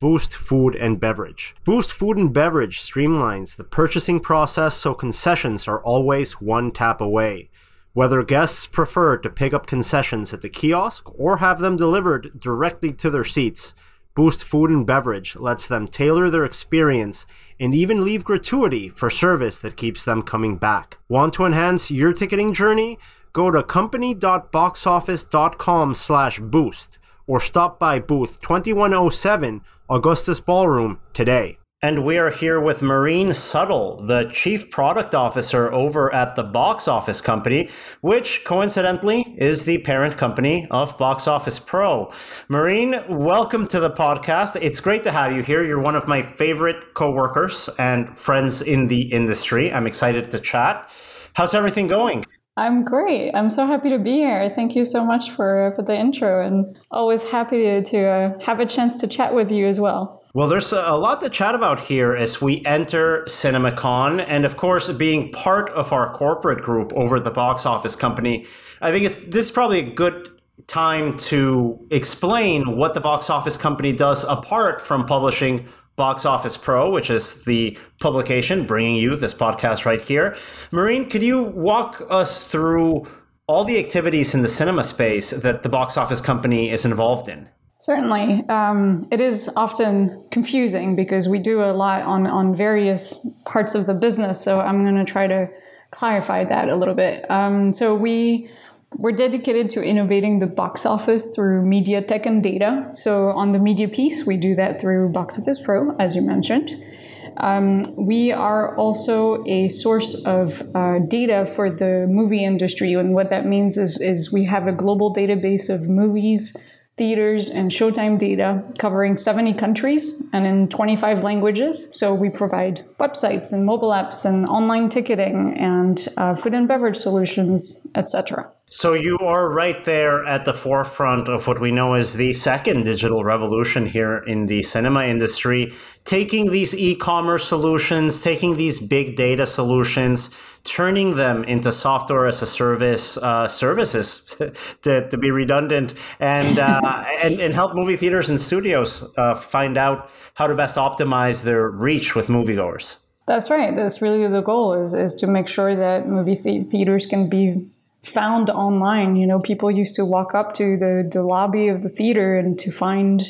Boost Food and Beverage. Boost Food and Beverage streamlines the purchasing process so concessions are always one tap away. Whether guests prefer to pick up concessions at the kiosk or have them delivered directly to their seats, Boost Food and Beverage lets them tailor their experience and even leave gratuity for service that keeps them coming back. Want to enhance your ticketing journey? Go to company.boxoffice.com slash boost or stop by booth 2107 Augustus Ballroom today. And we are here with Marine Suttle, the Chief Product Officer over at the Box Office Company, which coincidentally is the parent company of Box Office Pro. Marine, welcome to the podcast. It's great to have you here. You're one of my favorite coworkers and friends in the industry. I'm excited to chat. How's everything going? I'm great. I'm so happy to be here. Thank you so much for for the intro, and always happy to, to uh, have a chance to chat with you as well. Well, there's a lot to chat about here as we enter CinemaCon. And of course, being part of our corporate group over the box office company, I think it's, this is probably a good time to explain what the box office company does apart from publishing Box Office Pro, which is the publication bringing you this podcast right here. Marine, could you walk us through all the activities in the cinema space that the box office company is involved in? Certainly. Um, it is often confusing because we do a lot on, on various parts of the business. So I'm going to try to clarify that a little bit. Um, so we we're dedicated to innovating the box office through media tech and data. So on the media piece, we do that through Box Office Pro, as you mentioned. Um, we are also a source of uh, data for the movie industry, and what that means is, is we have a global database of movies theaters and showtime data covering 70 countries and in 25 languages. So we provide websites and mobile apps and online ticketing and uh, food and beverage solutions, etc. So you are right there at the forefront of what we know as the second digital revolution here in the cinema industry, taking these e-commerce solutions, taking these big data solutions, turning them into software as a service uh, services to, to, be redundant and, uh, and and help movie theaters and studios uh, find out how to best optimize their reach with moviegoers. That's right. That's really the goal is, is to make sure that movie theaters can be found online. You know, people used to walk up to the, the lobby of the theater and to find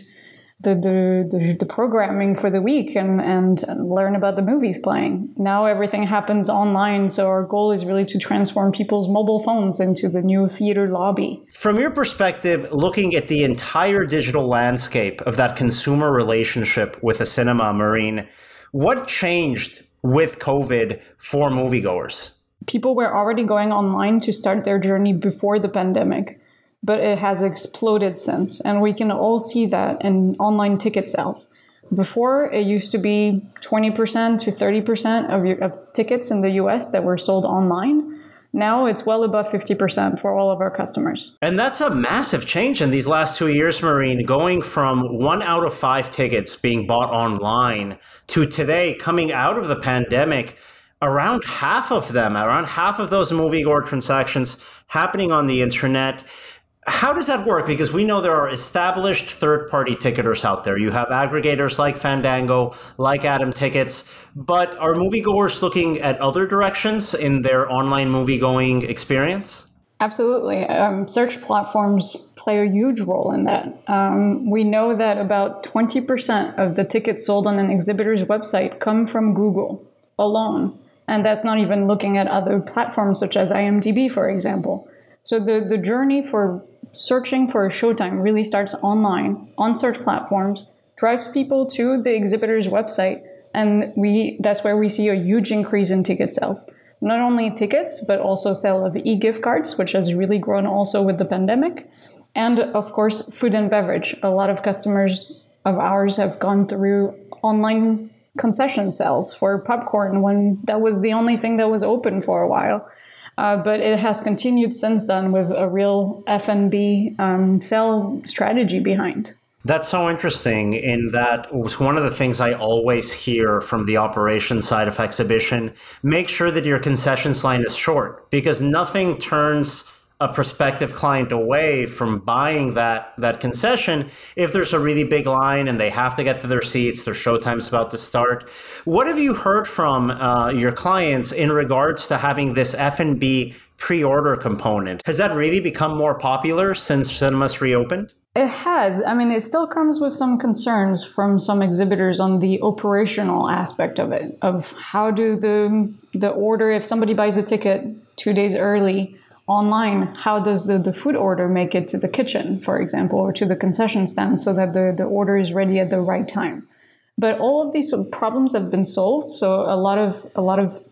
the, the, the, the, programming for the week and, and learn about the movies playing. Now everything happens online, so our goal is really to transform people's mobile phones into the new theater lobby. From your perspective, looking at the entire digital landscape of that consumer relationship with a cinema, Marine, what changed with COVID for moviegoers? People were already going online to start their journey before the pandemic, but it has exploded since. And we can all see that in online ticket sales. Before, it used to be 20% to 30% of, your, of tickets in the US that were sold online. Now it's well above 50% for all of our customers. And that's a massive change in these last two years, Marine, going from one out of five tickets being bought online to today coming out of the pandemic around half of them, around half of those moviegoer transactions happening on the internet. How does that work? Because we know there are established third party ticketers out there. You have aggregators like Fandango, like Atom Tickets, but are moviegoers looking at other directions in their online movie going experience? Absolutely. Um, search platforms play a huge role in that. Um, we know that about 20% of the tickets sold on an exhibitor's website come from Google alone. And that's not even looking at other platforms such as IMDb, for example. So the, the journey for searching for a showtime really starts online on search platforms, drives people to the exhibitor's website, and we that's where we see a huge increase in ticket sales. Not only tickets, but also sale of e-gift cards, which has really grown also with the pandemic. And of course, food and beverage. A lot of customers of ours have gone through online concession sales for popcorn when that was the only thing that was open for a while. Uh, but it has continued since then with a real F&B um, sell strategy behind. That's so interesting in that was one of the things I always hear from the operations side of exhibition. Make sure that your concessions line is short because nothing turns a prospective client away from buying that that concession if there's a really big line and they have to get to their seats their showtime's about to start what have you heard from uh, your clients in regards to having this f&b pre-order component has that really become more popular since cinemas reopened it has. I mean, it still comes with some concerns from some exhibitors on the operational aspect of it. Of how do the the order if somebody buys a ticket two days early, online, how does the, the food order make it to the kitchen, for example, or to the concession stand so that the, the order is ready at the right time? But all of these problems have been solved. So a lot of a lot of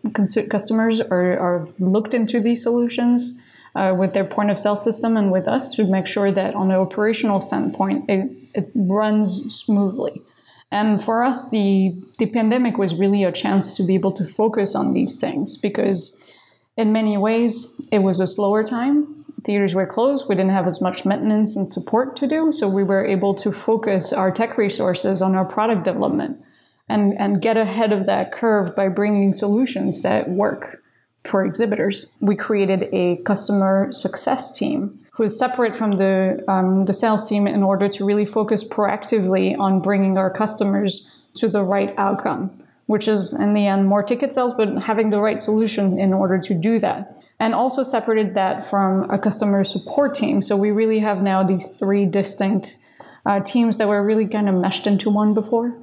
customers are, are looked into these solutions uh, with their point of sale system and with us to make sure that on an operational standpoint it, it runs smoothly. And for us, the the pandemic was really a chance to be able to focus on these things because in many ways, it was a slower time. Theaters were closed. We didn't have as much maintenance and support to do. So we were able to focus our tech resources on our product development and, and get ahead of that curve by bringing solutions that work for exhibitors. We created a customer success team who is separate from the, um, the sales team in order to really focus proactively on bringing our customers to the right outcome which is in the end more ticket sales, but having the right solution in order to do that. And also separated that from a customer support team. So we really have now these three distinct uh, teams that were really kind of meshed into one before.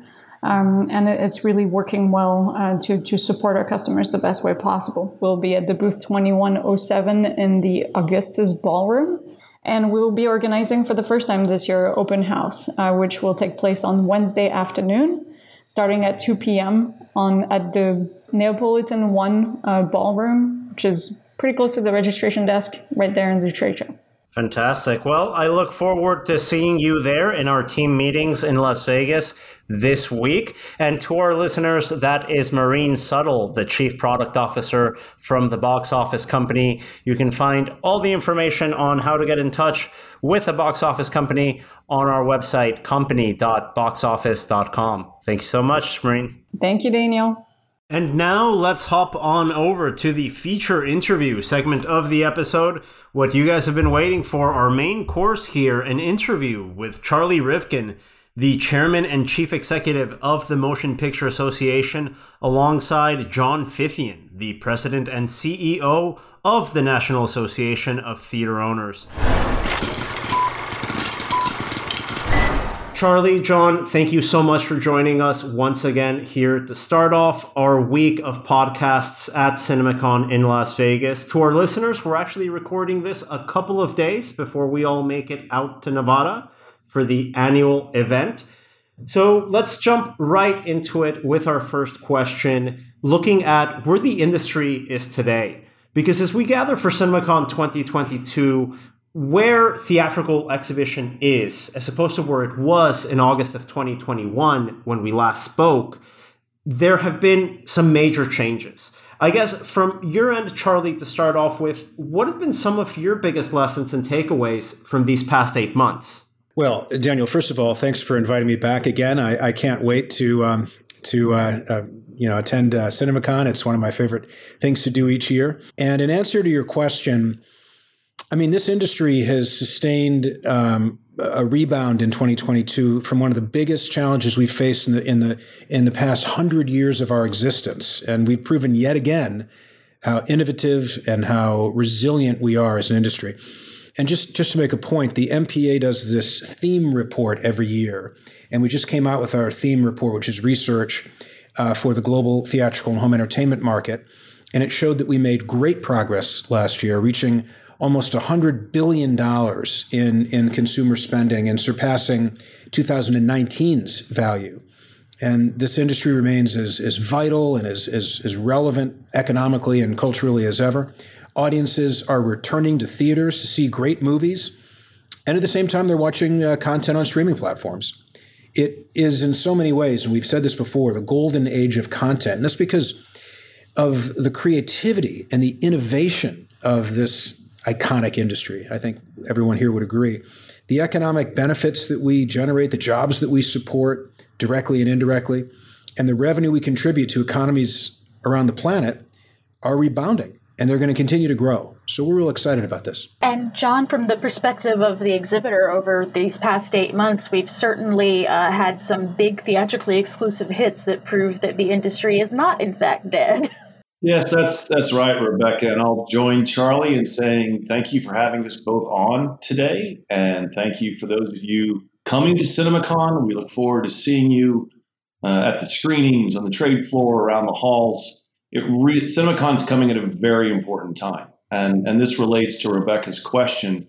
Um, and it's really working well uh, to, to support our customers the best way possible. We'll be at the booth 2107 in the Augustus Ballroom. And we'll be organizing for the first time this year open house, uh, which will take place on Wednesday afternoon starting at 2 p.m. on at the Neapolitan One uh, ballroom, which is pretty close to the registration desk right there in the trade show. Fantastic. Well, I look forward to seeing you there in our team meetings in Las Vegas this week. And to our listeners, that is Marine Suttle, the Chief Product Officer from the Box Office Company. You can find all the information on how to get in touch with the Box Office Company on our website, company.boxoffice.com. Thanks so much, Marine. Thank you, Daniel. And now let's hop on over to the feature interview segment of the episode. What you guys have been waiting for, our main course here, an interview with Charlie Rivkin, the chairman and chief executive of the Motion Picture Association, alongside John Fithian, the president and CEO of the National Association of Theater Owners. Charlie, John, thank you so much for joining us once again here to start off our week of podcasts at CinemaCon in Las Vegas. To our listeners, we're actually recording this a couple of days before we all make it out to Nevada for the annual event. So let's jump right into it with our first question, looking at where the industry is today. Because as we gather for CinemaCon 2022, where theatrical exhibition is, as opposed to where it was in August of 2021 when we last spoke, there have been some major changes. I guess from your end, Charlie, to start off with, what have been some of your biggest lessons and takeaways from these past eight months? Well, Daniel, first of all, thanks for inviting me back again. I, I can't wait to um, to uh, uh, you know attend uh, CinemaCon. It's one of my favorite things to do each year. And in answer to your question, I mean, this industry has sustained um, a rebound in 2022 from one of the biggest challenges we've faced in the in the in the past hundred years of our existence, and we've proven yet again how innovative and how resilient we are as an industry. And just just to make a point, the MPA does this theme report every year, and we just came out with our theme report, which is research uh, for the global theatrical and home entertainment market, and it showed that we made great progress last year, reaching almost $100 billion in, in consumer spending and surpassing 2019's value. And this industry remains as, as vital and as, as, as relevant economically and culturally as ever. Audiences are returning to theaters to see great movies, and at the same time, they're watching uh, content on streaming platforms. It is, in so many ways, and we've said this before, the golden age of content. And that's because of the creativity and the innovation of this iconic industry. I think everyone here would agree. The economic benefits that we generate, the jobs that we support directly and indirectly, and the revenue we contribute to economies around the planet are rebounding and they're going to continue to grow. So we're real excited about this. And John, from the perspective of the exhibitor over these past eight months, we've certainly uh, had some big theatrically exclusive hits that prove that the industry is not, in fact, dead. Yes, that's that's right, Rebecca. And I'll join Charlie in saying thank you for having us both on today, and thank you for those of you coming to CinemaCon. We look forward to seeing you uh, at the screenings, on the trade floor, around the halls. It re- CinemaCon's coming at a very important time, and and this relates to Rebecca's question.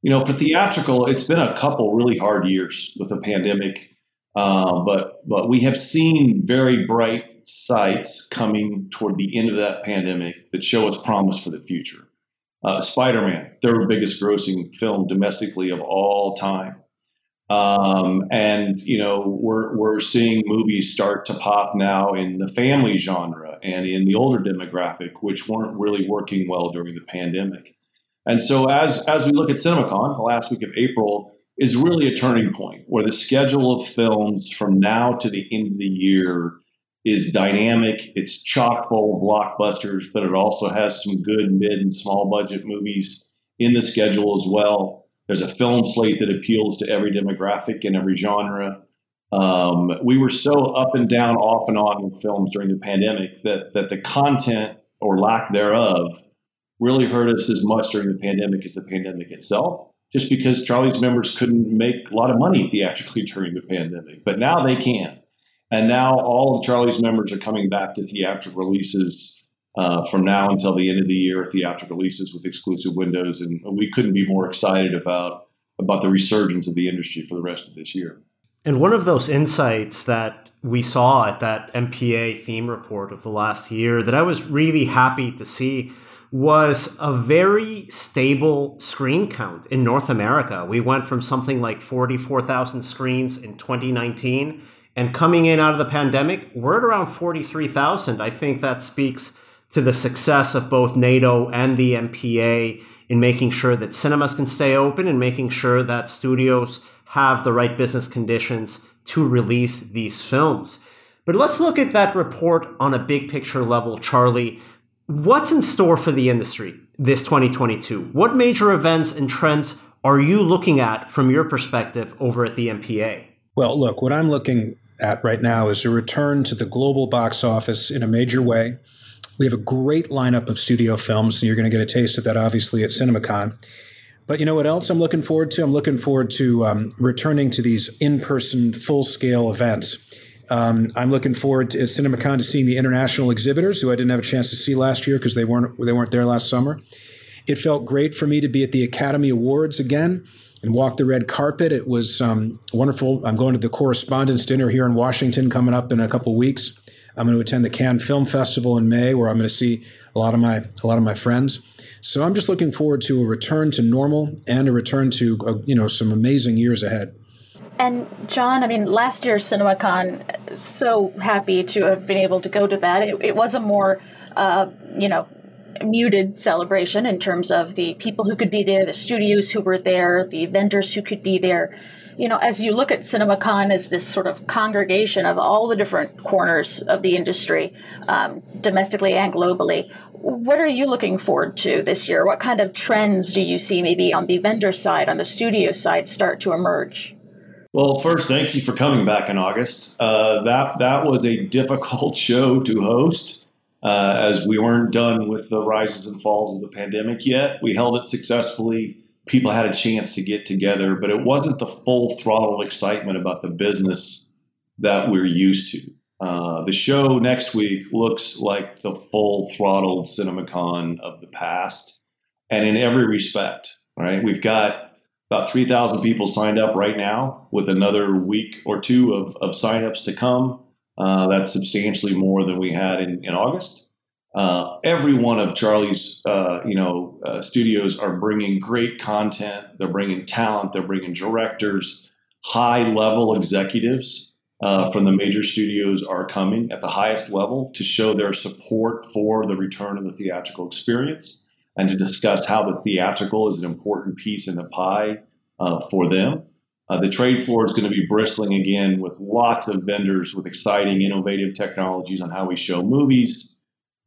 You know, for theatrical, it's been a couple really hard years with the pandemic, uh, but but we have seen very bright sites coming toward the end of that pandemic that show us promise for the future. Uh, Spider Man, third biggest grossing film domestically of all time. Um, and you know we're we're seeing movies start to pop now in the family genre and in the older demographic, which weren't really working well during the pandemic. And so as as we look at CinemaCon, the last week of April is really a turning point where the schedule of films from now to the end of the year is dynamic. It's chock full of blockbusters, but it also has some good mid and small budget movies in the schedule as well. There's a film slate that appeals to every demographic and every genre. Um, we were so up and down, off and on with films during the pandemic that that the content or lack thereof really hurt us as much during the pandemic as the pandemic itself. Just because Charlie's members couldn't make a lot of money theatrically during the pandemic, but now they can. And now all of Charlie's members are coming back to theatrical releases uh, from now until the end of the year, theatrical releases with exclusive windows. And we couldn't be more excited about, about the resurgence of the industry for the rest of this year. And one of those insights that we saw at that MPA theme report of the last year that I was really happy to see was a very stable screen count in North America. We went from something like 44,000 screens in 2019 and coming in out of the pandemic, we're at around 43,000. I think that speaks to the success of both NATO and the MPA in making sure that cinemas can stay open and making sure that studios have the right business conditions to release these films. But let's look at that report on a big picture level, Charlie. What's in store for the industry this 2022? What major events and trends are you looking at from your perspective over at the MPA? Well, look, what I'm looking at right now is a return to the global box office in a major way. We have a great lineup of studio films, and you're going to get a taste of that obviously at CinemaCon. But you know what else I'm looking forward to? I'm looking forward to um, returning to these in person, full scale events. Um, I'm looking forward to, at CinemaCon to seeing the international exhibitors who I didn't have a chance to see last year because they weren't they weren't there last summer. It felt great for me to be at the Academy Awards again and walk the red carpet. It was um, wonderful. I'm going to the correspondence dinner here in Washington coming up in a couple weeks. I'm going to attend the Cannes Film Festival in May, where I'm going to see a lot of my a lot of my friends. So I'm just looking forward to a return to normal and a return to uh, you know some amazing years ahead. And John, I mean, last year's CinemaCon, so happy to have been able to go to that. It, it was a more, uh, you know, muted celebration in terms of the people who could be there, the studios who were there, the vendors who could be there. you know, as you look at CinemaCon as this sort of congregation of all the different corners of the industry, um, domestically and globally, what are you looking forward to this year? What kind of trends do you see maybe on the vendor side, on the studio side, start to emerge? Well, first, thank you for coming back in August. Uh, that that was a difficult show to host, uh, as we weren't done with the rises and falls of the pandemic yet. We held it successfully. People had a chance to get together, but it wasn't the full throttle excitement about the business that we're used to. Uh, the show next week looks like the full throttled CinemaCon of the past, and in every respect, right? We've got about 3,000 people signed up right now, with another week or two of, of signups to come. Uh, that's substantially more than we had in, in August. Uh, every one of Charlie's, uh, you know, uh, studios are bringing great content. They're bringing talent. They're bringing directors, high level executives uh, from the major studios are coming at the highest level to show their support for the return of the theatrical experience and to discuss how the theatrical is an important piece in the pie for them. Uh, the trade floor is going to be bristling again with lots of vendors with exciting, innovative technologies on how we show movies.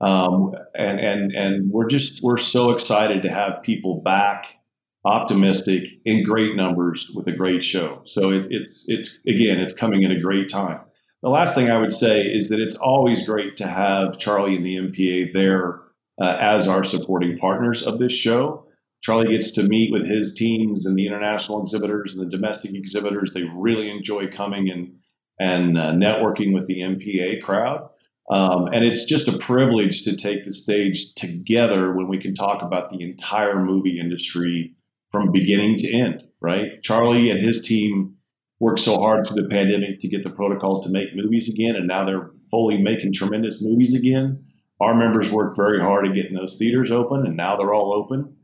Um, and and and we're just we're so excited to have people back optimistic in great numbers with a great show. So it, it's it's again, it's coming at a great time. The last thing I would say is that it's always great to have Charlie and the MPA there uh, as our supporting partners of this show. Charlie gets to meet with his teams and the international exhibitors and the domestic exhibitors. They really enjoy coming and and uh, networking with the MPA crowd. Um, and it's just a privilege to take the stage together when we can talk about the entire movie industry from beginning to end, right? Charlie and his team worked so hard through the pandemic to get the protocols to make movies again, and now they're fully making tremendous movies again. Our members worked very hard at getting those theaters open, and now they're all open.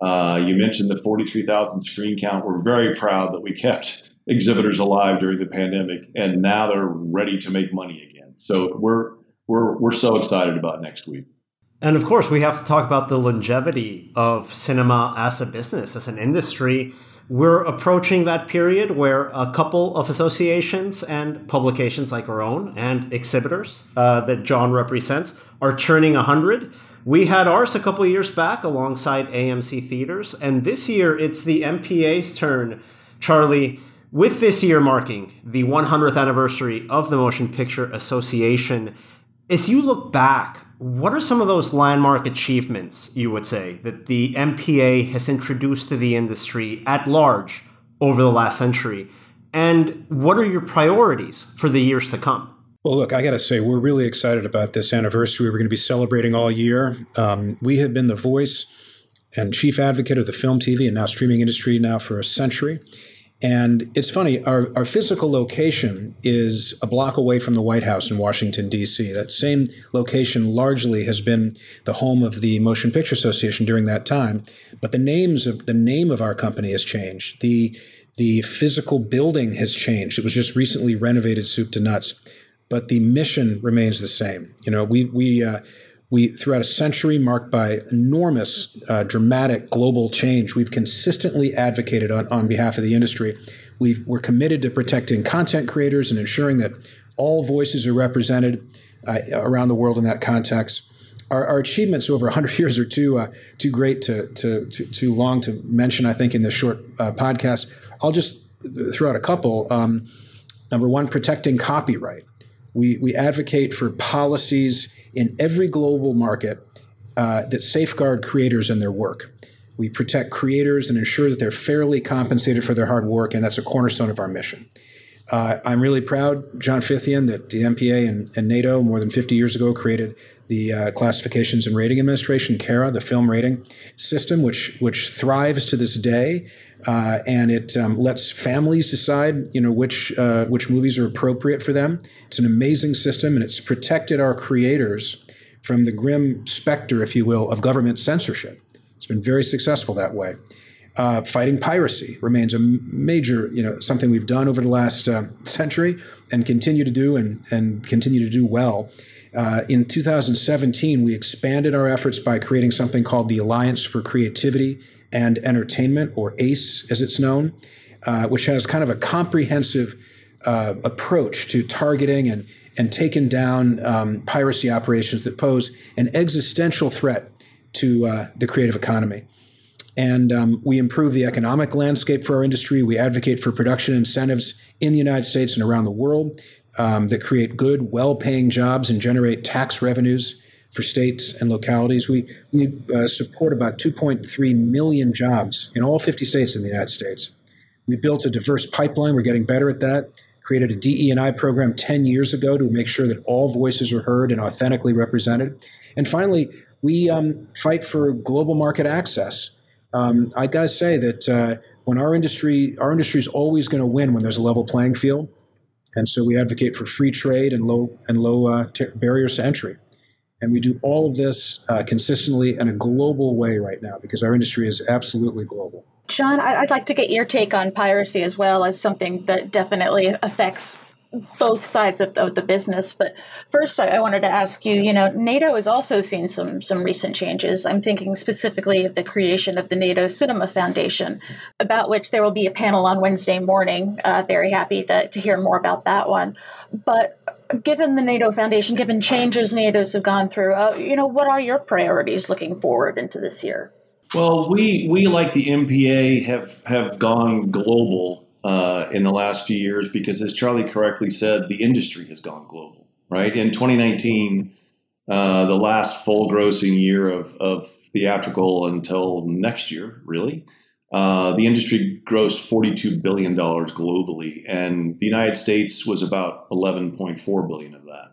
Uh, you mentioned the 43,000 screen count. We're very proud that we kept exhibitors alive during the pandemic, and now they're ready to make money again. So we're we're we're so excited about next week. And of course, we have to talk about the longevity of cinema as a business, as an industry. We're approaching that period where a couple of associations and publications like our own and exhibitors uh, that John represents are turning 100. We had ours a couple years back alongside AMC Theaters, and this year it's the MPA's turn. Charlie, with this year marking the 100th anniversary of the Motion Picture Association, as you look back what are some of those landmark achievements you would say that the MPA has introduced to the industry at large over the last century? And what are your priorities for the years to come? Well, look, I got to say, we're really excited about this anniversary. We're going to be celebrating all year. Um, we have been the voice and chief advocate of the film, TV, and now streaming industry now for a century. And it's funny, our, our physical location is a block away from the White House in Washington, D.C. That same location largely has been the home of the Motion Picture Association during that time. But the names of the name of our company has changed. The the physical building has changed. It was just recently renovated soup to nuts. But the mission remains the same. You know, we we uh, we, throughout a century marked by enormous, uh, dramatic global change, we've consistently advocated on, on behalf of the industry. we are committed to protecting content creators and ensuring that all voices are represented uh, around the world in that context. Our, our achievements over 100 years are too uh, too great to, to, to, too long to mention. I think in this short uh, podcast, I'll just throw out a couple. Um, number one, protecting copyright. We we advocate for policies in every global market uh, that safeguard creators and their work. We protect creators and ensure that they're fairly compensated for their hard work, and that's a cornerstone of our mission. Uh, I'm really proud, John Fithian, that the MPA and, and NATO more than 50 years ago created the uh, Classifications and Rating Administration, CARA, the film rating system, which which thrives to this day, uh, and it um, lets families decide, you know, which uh, which movies are appropriate for them. It's an amazing system, and it's protected our creators from the grim specter, if you will, of government censorship. It's been very successful that way. Uh, fighting piracy remains a major, you know, something we've done over the last uh, century and continue to do and, and continue to do well. Uh, in 2017, we expanded our efforts by creating something called the Alliance for Creativity and Entertainment, or ACE as it's known. uh, which has kind of a comprehensive uh, approach to targeting and and taken down um, piracy operations that pose an existential threat to uh, the creative economy. And um, we improve the economic landscape for our industry. We advocate for production incentives in the United States and around the world um, that create good, well paying jobs and generate tax revenues for states and localities. We, we uh, support about 2.3 million jobs in all 50 states in the United States. We built a diverse pipeline. We're getting better at that created a DE&I program 10 years ago to make sure that all voices are heard and authentically represented. And finally, we um, fight for global market access. Um, I got to say that uh, when our industry, our industry is always going to win when there's a level playing field, and so we advocate for free trade and low and low uh, barriers to entry. And we do all of this uh, consistently in a global way right now because our industry is absolutely global. John, I'd like to get your take on piracy as well as something that definitely affects both sides of the, of the business. But first, I, wanted to ask you. You know, NATO has also seen some some recent changes. I'm thinking specifically of the creation of the NATO Cinema Foundation, about which there will be a panel on Wednesday morning. Uh, very happy to, to hear more about that one. But given the NATO Foundation, given changes NATO's have gone through, uh, you know, what are your priorities looking forward into this year? Well, we we like the MPA have have gone global uh, in the last few years because, as Charlie correctly said, the industry has gone global. Right in 2019, uh, the last full grossing year of, of theatrical until next year, really. Uh, the industry grossed $42 billion globally, and the United States was about 11.4 billion of that.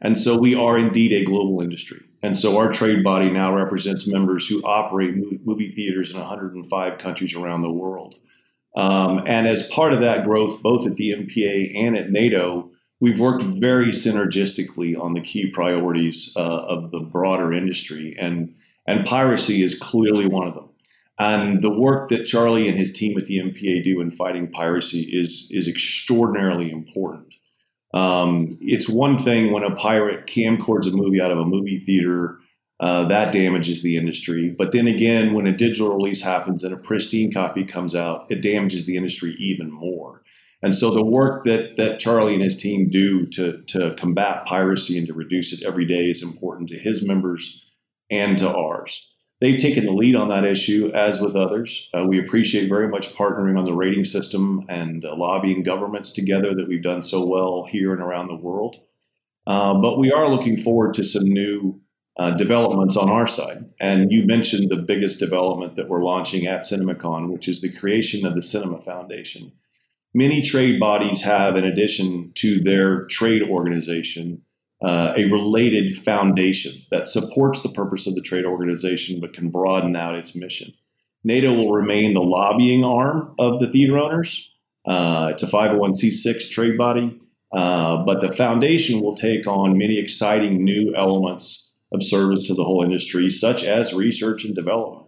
And so we are indeed a global industry. And so our trade body now represents members who operate movie theaters in 105 countries around the world. Um, and as part of that growth, both at the MPA and at NATO, we've worked very synergistically on the key priorities uh, of the broader industry. And, and piracy is clearly one of them. And the work that Charlie and his team at the MPA do in fighting piracy is, is extraordinarily important. Um, it's one thing when a pirate camcords a movie out of a movie theater, uh, that damages the industry. But then again, when a digital release happens and a pristine copy comes out, it damages the industry even more. And so the work that that Charlie and his team do to to combat piracy and to reduce it every day is important to his members and to ours. They've taken the lead on that issue, as with others. Uh, we appreciate very much partnering on the rating system and uh, lobbying governments together that we've done so well here and around the world. Uh, but we are looking forward to some new uh, developments on our side. And you mentioned the biggest development that we're launching at CinemaCon, which is the creation of the Cinema Foundation. Many trade bodies have, in addition to their trade organization, uh, a related foundation that supports the purpose of the trade organization but can broaden out its mission. NATO will remain the lobbying arm of the theater owners. Uh, it's a 501c6 trade body, uh, but the foundation will take on many exciting new elements of service to the whole industry, such as research and development.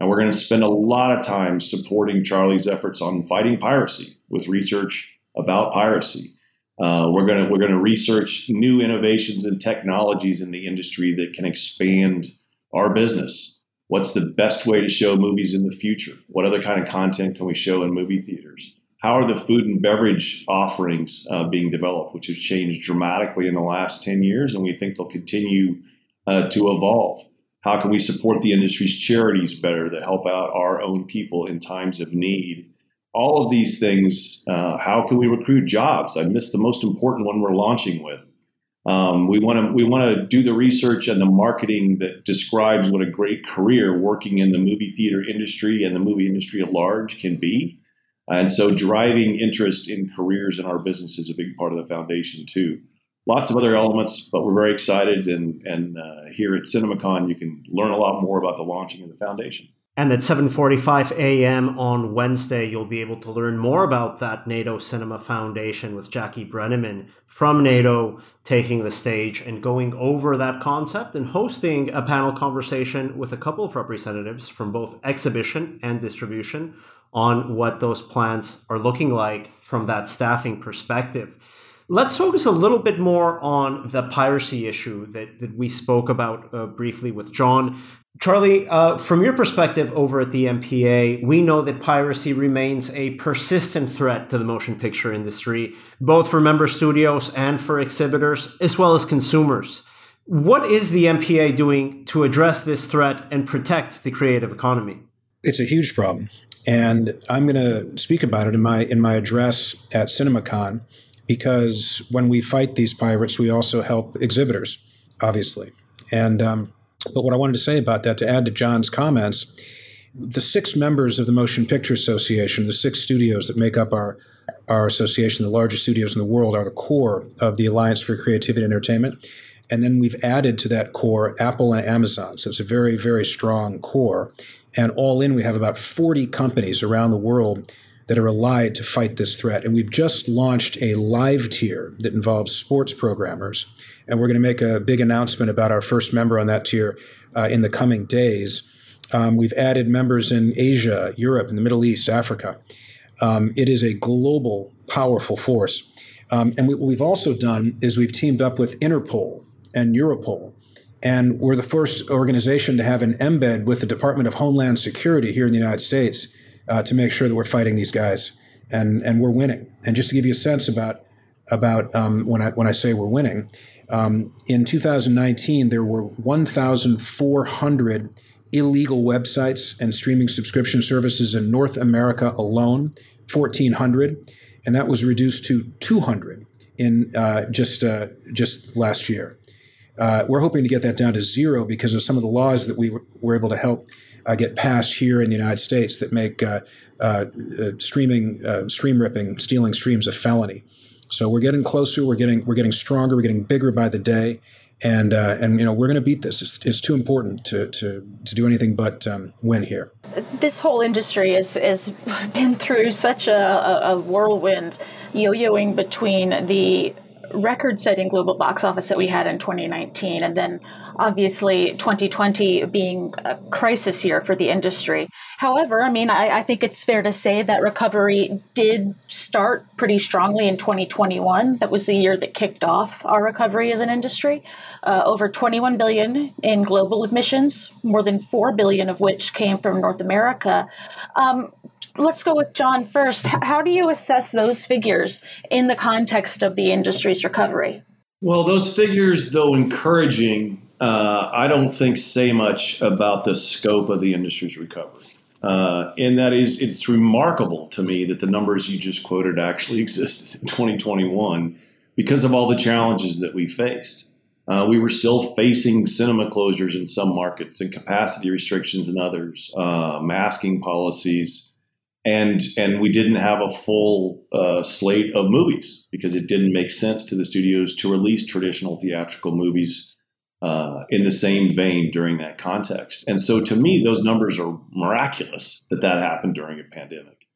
And we're going to spend a lot of time supporting Charlie's efforts on fighting piracy with research about piracy. Uh, we're going to we're to research new innovations and technologies in the industry that can expand our business. What's the best way to show movies in the future? What other kind of content can we show in movie theaters? How are the food and beverage offerings uh, being developed, which have changed dramatically in the last 10 years, and we think they'll continue uh, to evolve? How can we support the industry's charities better that help out our own people in times of need? All of these things, uh, how can we recruit jobs? I missed the most important one we're launching with. Um, we want to we want to do the research and the marketing that describes what a great career working in the movie theater industry and the movie industry at large can be. And so, driving interest in careers in our business is a big part of the foundation too. Lots of other elements, but we're very excited. And and uh, here at CinemaCon, you can learn a lot more about the launching of the foundation. And at 7:45 a.m. on Wednesday, you'll be able to learn more about that NATO Cinema Foundation with Jackie Brenneman from NATO taking the stage and going over that concept and hosting a panel conversation with a couple of representatives from both exhibition and distribution on what those plans are looking like from that staffing perspective. Let's focus a little bit more on the piracy issue that, that we spoke about uh, briefly with John. Charlie, uh, from your perspective over at the MPA, we know that piracy remains a persistent threat to the motion picture industry, both for member studios and for exhibitors, as well as consumers. What is the MPA doing to address this threat and protect the creative economy? It's a huge problem, and I'm going to speak about it in my in my address at CinemaCon because when we fight these pirates, we also help exhibitors, obviously. And um, but what I wanted to say about that, to add to John's comments, the six members of the Motion Picture Association, the six studios that make up our our association, the largest studios in the world, are the core of the Alliance for Creativity and Entertainment. And then we've added to that core Apple and Amazon. So it's a very, very strong core. And all in, we have about 40 companies around the world that are allied to fight this threat. And we've just launched a live tier that involves sports programmers. And we're going to make a big announcement about our first member on that tier uh, in the coming days. Um, we've added members in Asia, Europe, and the Middle East, Africa. Um, it is a global, powerful force. Um, and what we've also done is we've teamed up with Interpol and Europol. And we're the first organization to have an embed with the Department of Homeland Security here in the United States uh, to make sure that we're fighting these guys, and and we're winning. And just to give you a sense about about um, when I when I say we're winning, um, in 2019 there were 1,400 illegal websites and streaming subscription services in North America alone, 1,400, and that was reduced to 200 in uh, just uh, just last year. Uh, we're hoping to get that down to zero because of some of the laws that we were able to help uh, get passed here in the United States that make uh, uh, streaming, stream ripping, stealing streams a felony. So we're getting closer. We're getting we're getting stronger. We're getting bigger by the day, and and you know we're going to beat this. It's, it's, too important to, to to do anything but um, win here. This whole industry has has been through such a, a whirlwind, yo-yoing between the record-setting global box office that we had in 2019 and then obviously 2020 being a crisis year for the industry. However, I mean, I, I, think it's fair to say that recovery did start pretty strongly in 2021. That was the year that kicked off our recovery as an industry. Uh, over 21 billion in global admissions, more than 4 billion of which came from North America. Um, let's go with John first. How do you assess those figures in the context of the industry's recovery? Well, those figures, though encouraging, uh, I don't think say much about the scope of the industry's recovery. Uh, and that is, it's remarkable to me that the numbers you just quoted actually existed in 2021 because of all the challenges that we faced. Uh, we were still facing cinema closures in some markets and capacity restrictions in others, uh, masking policies, and and we didn't have a full uh, slate of movies because it didn't make sense to the studios to release traditional theatrical movies uh, in the same vein during that context. And so to me, those numbers are miraculous that that happened during a pandemic.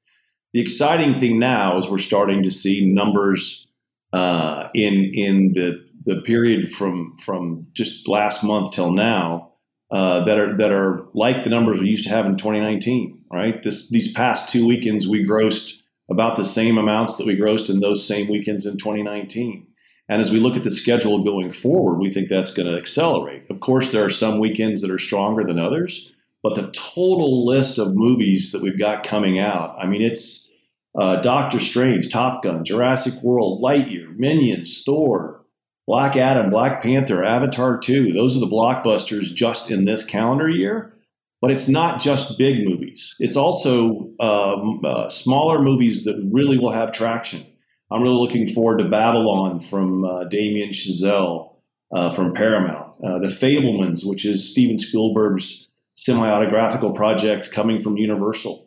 The exciting thing now is we're starting to see numbers uh, in in the the period from from just last month till now uh, that are that are like the numbers we used to have in 2019. Right, this these past two weekends we grossed about the same amounts that we grossed in those same weekends in 2019. And as we look at the schedule going forward, we think that's going to accelerate. Of course, there are some weekends that are stronger than others, but the total list of movies that we've got coming out, I mean, it's uh, Doctor Strange, Top Gun, Jurassic World, Lightyear, Minions, Thor, Black Adam, Black Panther, Avatar 2. Those are the blockbusters just in this calendar year. But it's not just big movies, it's also um, uh, smaller movies that really will have traction. I'm really looking forward to Babylon from uh, Damien Chazelle uh, from Paramount. Uh, the Fabelmans, which is Steven Spielberg's semi-autographical project coming from Universal.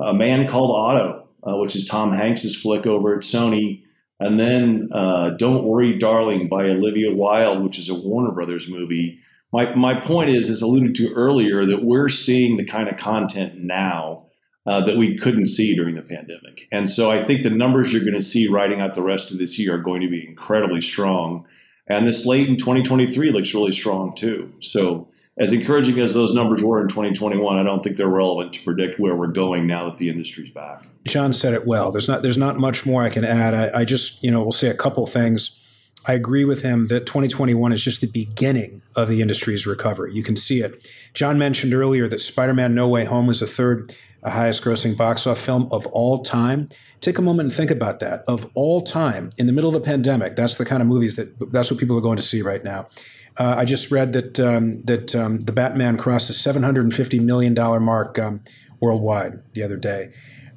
A Man Called Otto, uh, which is Tom Hanks's flick over at Sony. And then uh, Don't Worry, Darling by Olivia Wilde, which is a Warner Brothers movie. My, my point is, as alluded to earlier, that we're seeing the kind of content now uh, that we couldn't see during the pandemic. And so I think the numbers you're going to see riding out the rest of this year are going to be incredibly strong. And this late in 2023 looks really strong too. So as encouraging as those numbers were in 2021, I don't think they're relevant to predict where we're going now that the industry's back. John said it well. There's not there's not much more I can add. I, I just you know will say a couple things. I agree with him that 2021 is just the beginning of the industry's recovery. You can see it. John mentioned earlier that Spider-Man: No Way Home was the third highest-grossing box office film of all time. Take a moment and think about that. Of all time, in the middle of a pandemic, that's the kind of movies that that's what people are going to see right now. Uh, I just read that um, that um, the Batman crossed the 750 million dollar mark um, worldwide the other day.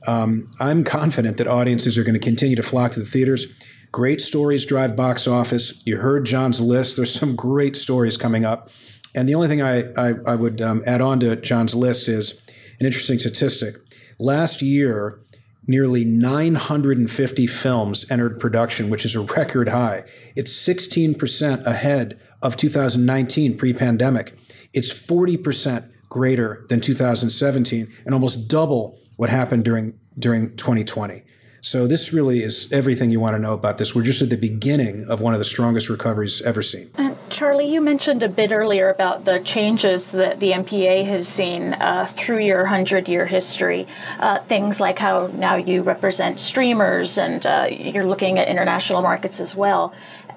Um, I'm confident that audiences are going to continue to flock to the theaters. Great stories drive box office. You heard John's list. There's some great stories coming up. And the only thing I, I, I would um, add on to John's list is an interesting statistic. Last year, nearly 950 films entered production, which is a record high. It's 16% ahead of 2019 pre pandemic. It's 40% greater than 2017 and almost double what happened during, during 2020. So this really is everything you want to know about this. We're just at the beginning of one of the strongest recoveries ever seen. Charlie, you mentioned a bit earlier about the changes that the MPA has seen uh, through your hundred-year history. Uh, things like how now you represent streamers, and uh, you're looking at international markets as well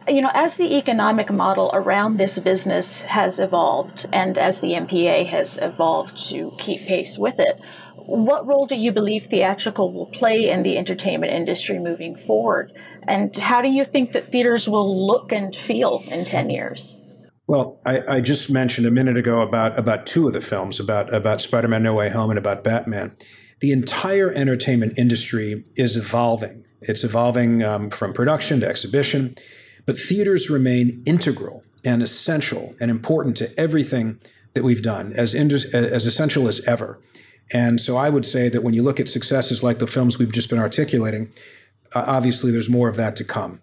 you know, as the economic model around this business has evolved and as the MPA has evolved to keep pace with it, what role do you believe theatrical will play in the entertainment industry moving forward? And how do you think that theaters will look and feel in 10 years? Well, I, I just mentioned a minute ago about, about two of the films, about, about Spider Man No Way Home and about Batman. The entire entertainment industry is evolving. It's evolving um, from production to exhibition. But theaters remain integral and essential and important to everything that we've done, as, as essential as ever. And so I would say that when you look at successes like the films we've just been articulating, uh, obviously there's more of that to come.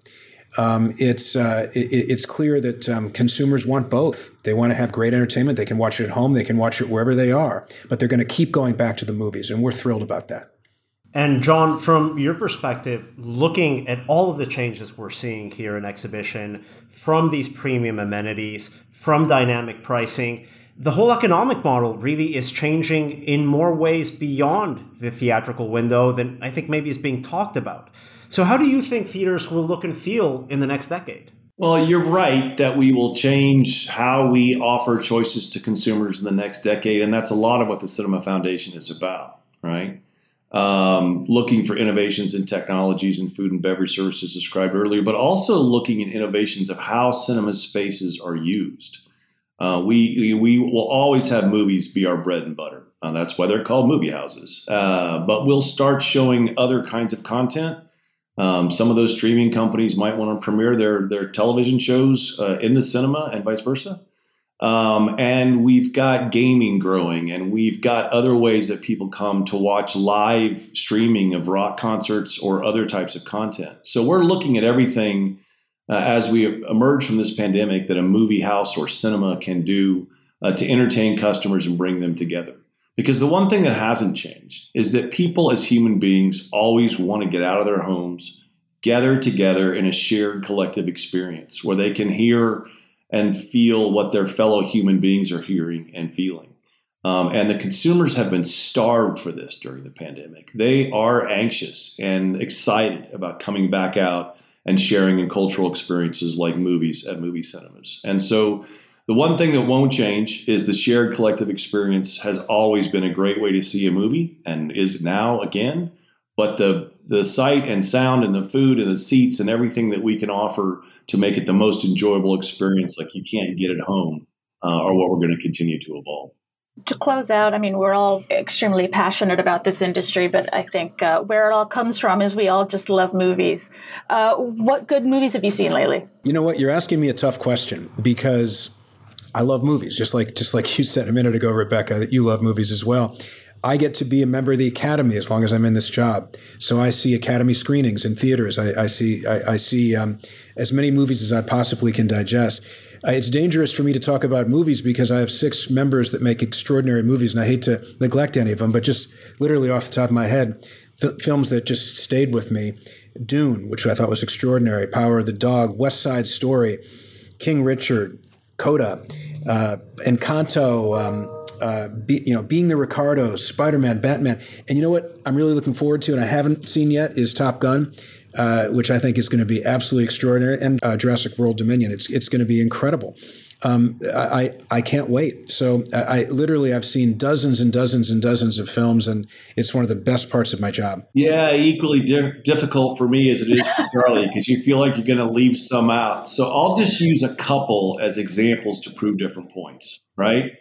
Um, it's uh, it, it's clear that um, consumers want both. They want to have great entertainment. They can watch it at home. They can watch it wherever they are. But they're going to keep going back to the movies, and we're thrilled about that. And John, from your perspective, looking at all of the changes we're seeing here in exhibition, from these premium amenities, from dynamic pricing, the whole economic model really is changing in more ways beyond the theatrical window than I think maybe is being talked about. So, how do you think theaters will look and feel in the next decade? Well, you're right that we will change how we offer choices to consumers in the next decade. And that's a lot of what the Cinema Foundation is about, right? um, looking for innovations in technologies and food and beverage services described earlier, but also looking at innovations of how cinema spaces are used. Uh, we, we will always have movies be our bread and butter. Uh, that's why they're called movie houses. Uh, but we'll start showing other kinds of content. Um, some of those streaming companies might want to premiere their their television shows uh, in the cinema and vice versa. Um, and we've got gaming growing, and we've got other ways that people come to watch live streaming of rock concerts or other types of content. So we're looking at everything uh, as we emerge from this pandemic that a movie house or cinema can do uh, to entertain customers and bring them together. Because the one thing that hasn't changed is that people as human beings always want to get out of their homes, gather together in a shared collective experience where they can hear and feel what their fellow human beings are hearing and feeling. Um, and the consumers have been starved for this during the pandemic. They are anxious and excited about coming back out and sharing in cultural experiences like movies at movie cinemas. And so, the one thing that won't change is the shared collective experience has always been a great way to see a movie and is now again. But the the sight and sound and the food and the seats and everything that we can offer to make it the most enjoyable experience like you can't get at home uh, are what we're going to continue to evolve. To close out, I mean, we're all extremely passionate about this industry, but I think uh, where it all comes from is we all just love movies. Uh, what good movies have you seen lately? You know what? You're asking me a tough question because I love movies, just like just like you said a minute ago, Rebecca, that you love movies as well. I get to be a member of the Academy as long as I'm in this job. So I see Academy screenings in theaters. I, I see I, I see um, as many movies as I possibly can digest. It's dangerous for me to talk about movies because I have six members that make extraordinary movies, and I hate to neglect any of them. But just literally off the top of my head, f- films that just stayed with me: Dune, which I thought was extraordinary, Power of the Dog, West Side Story, King Richard, Coda. uh, Encanto, um, uh, be, you know, being the Ricardos, Spider Man, Batman, and you know what? I'm really looking forward to, and I haven't seen yet is Top Gun. Uh, which I think is going to be absolutely extraordinary, and uh, Jurassic World Dominion. It's it's going to be incredible. Um, I I can't wait. So I, I, literally I've seen dozens and dozens and dozens of films, and it's one of the best parts of my job. Yeah, equally di- difficult for me as it is for Charlie because you feel like you're going to leave some out. So I'll just use a couple as examples to prove different points. Right.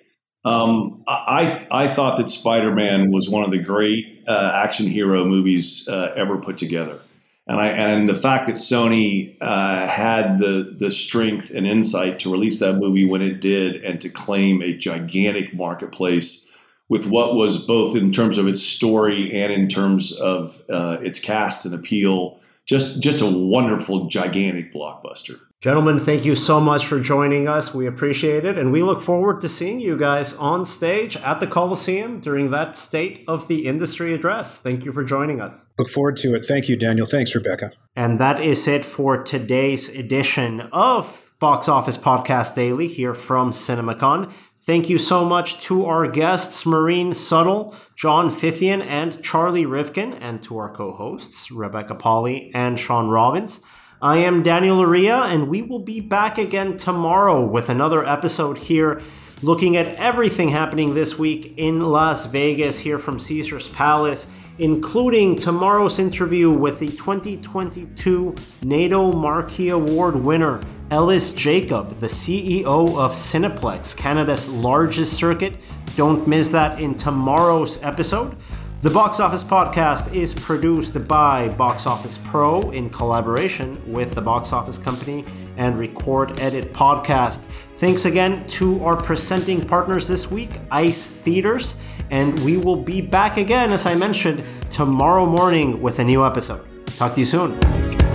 Um, I I thought that Spider Man was one of the great uh, action hero movies uh, ever put together and I and the fact that Sony uh, had the the strength and insight to release that movie when it did, and to claim a gigantic marketplace with what was both in terms of its story and in terms of uh, its cast and appeal, just just a wonderful, gigantic blockbuster. Gentlemen, thank you so much for joining us. We appreciate it. And we look forward to seeing you guys on stage at the Coliseum during that State of the Industry address. Thank you for joining us. Look forward to it. Thank you, Daniel. Thanks, Rebecca. And that is it for today's edition of Box Office Podcast Daily here from CinemaCon. Thank you so much to our guests, Marine Suttle, John Fithian, and Charlie Rivkin, and to our co hosts, Rebecca Pahle and Shawn Robbins. I am Daniel Loria, and we will be back again tomorrow with another episode here looking at everything happening this week in Las Vegas here from Caesars Palace, including tomorrow's interview with the 2022 NATO Marquee Award winner, Ellis Jacob, the CEO of Cineplex, Canada's largest circuit. Don't miss that in tomorrow's episode. The Box Office Podcast is produced by Box Office Pro in collaboration with the Box Office Company and Record Edit Podcast. Thanks again to our presenting partners this week, Ice Theaters, and we will be back again, as I mentioned, tomorrow morning with a new episode. Talk to you soon.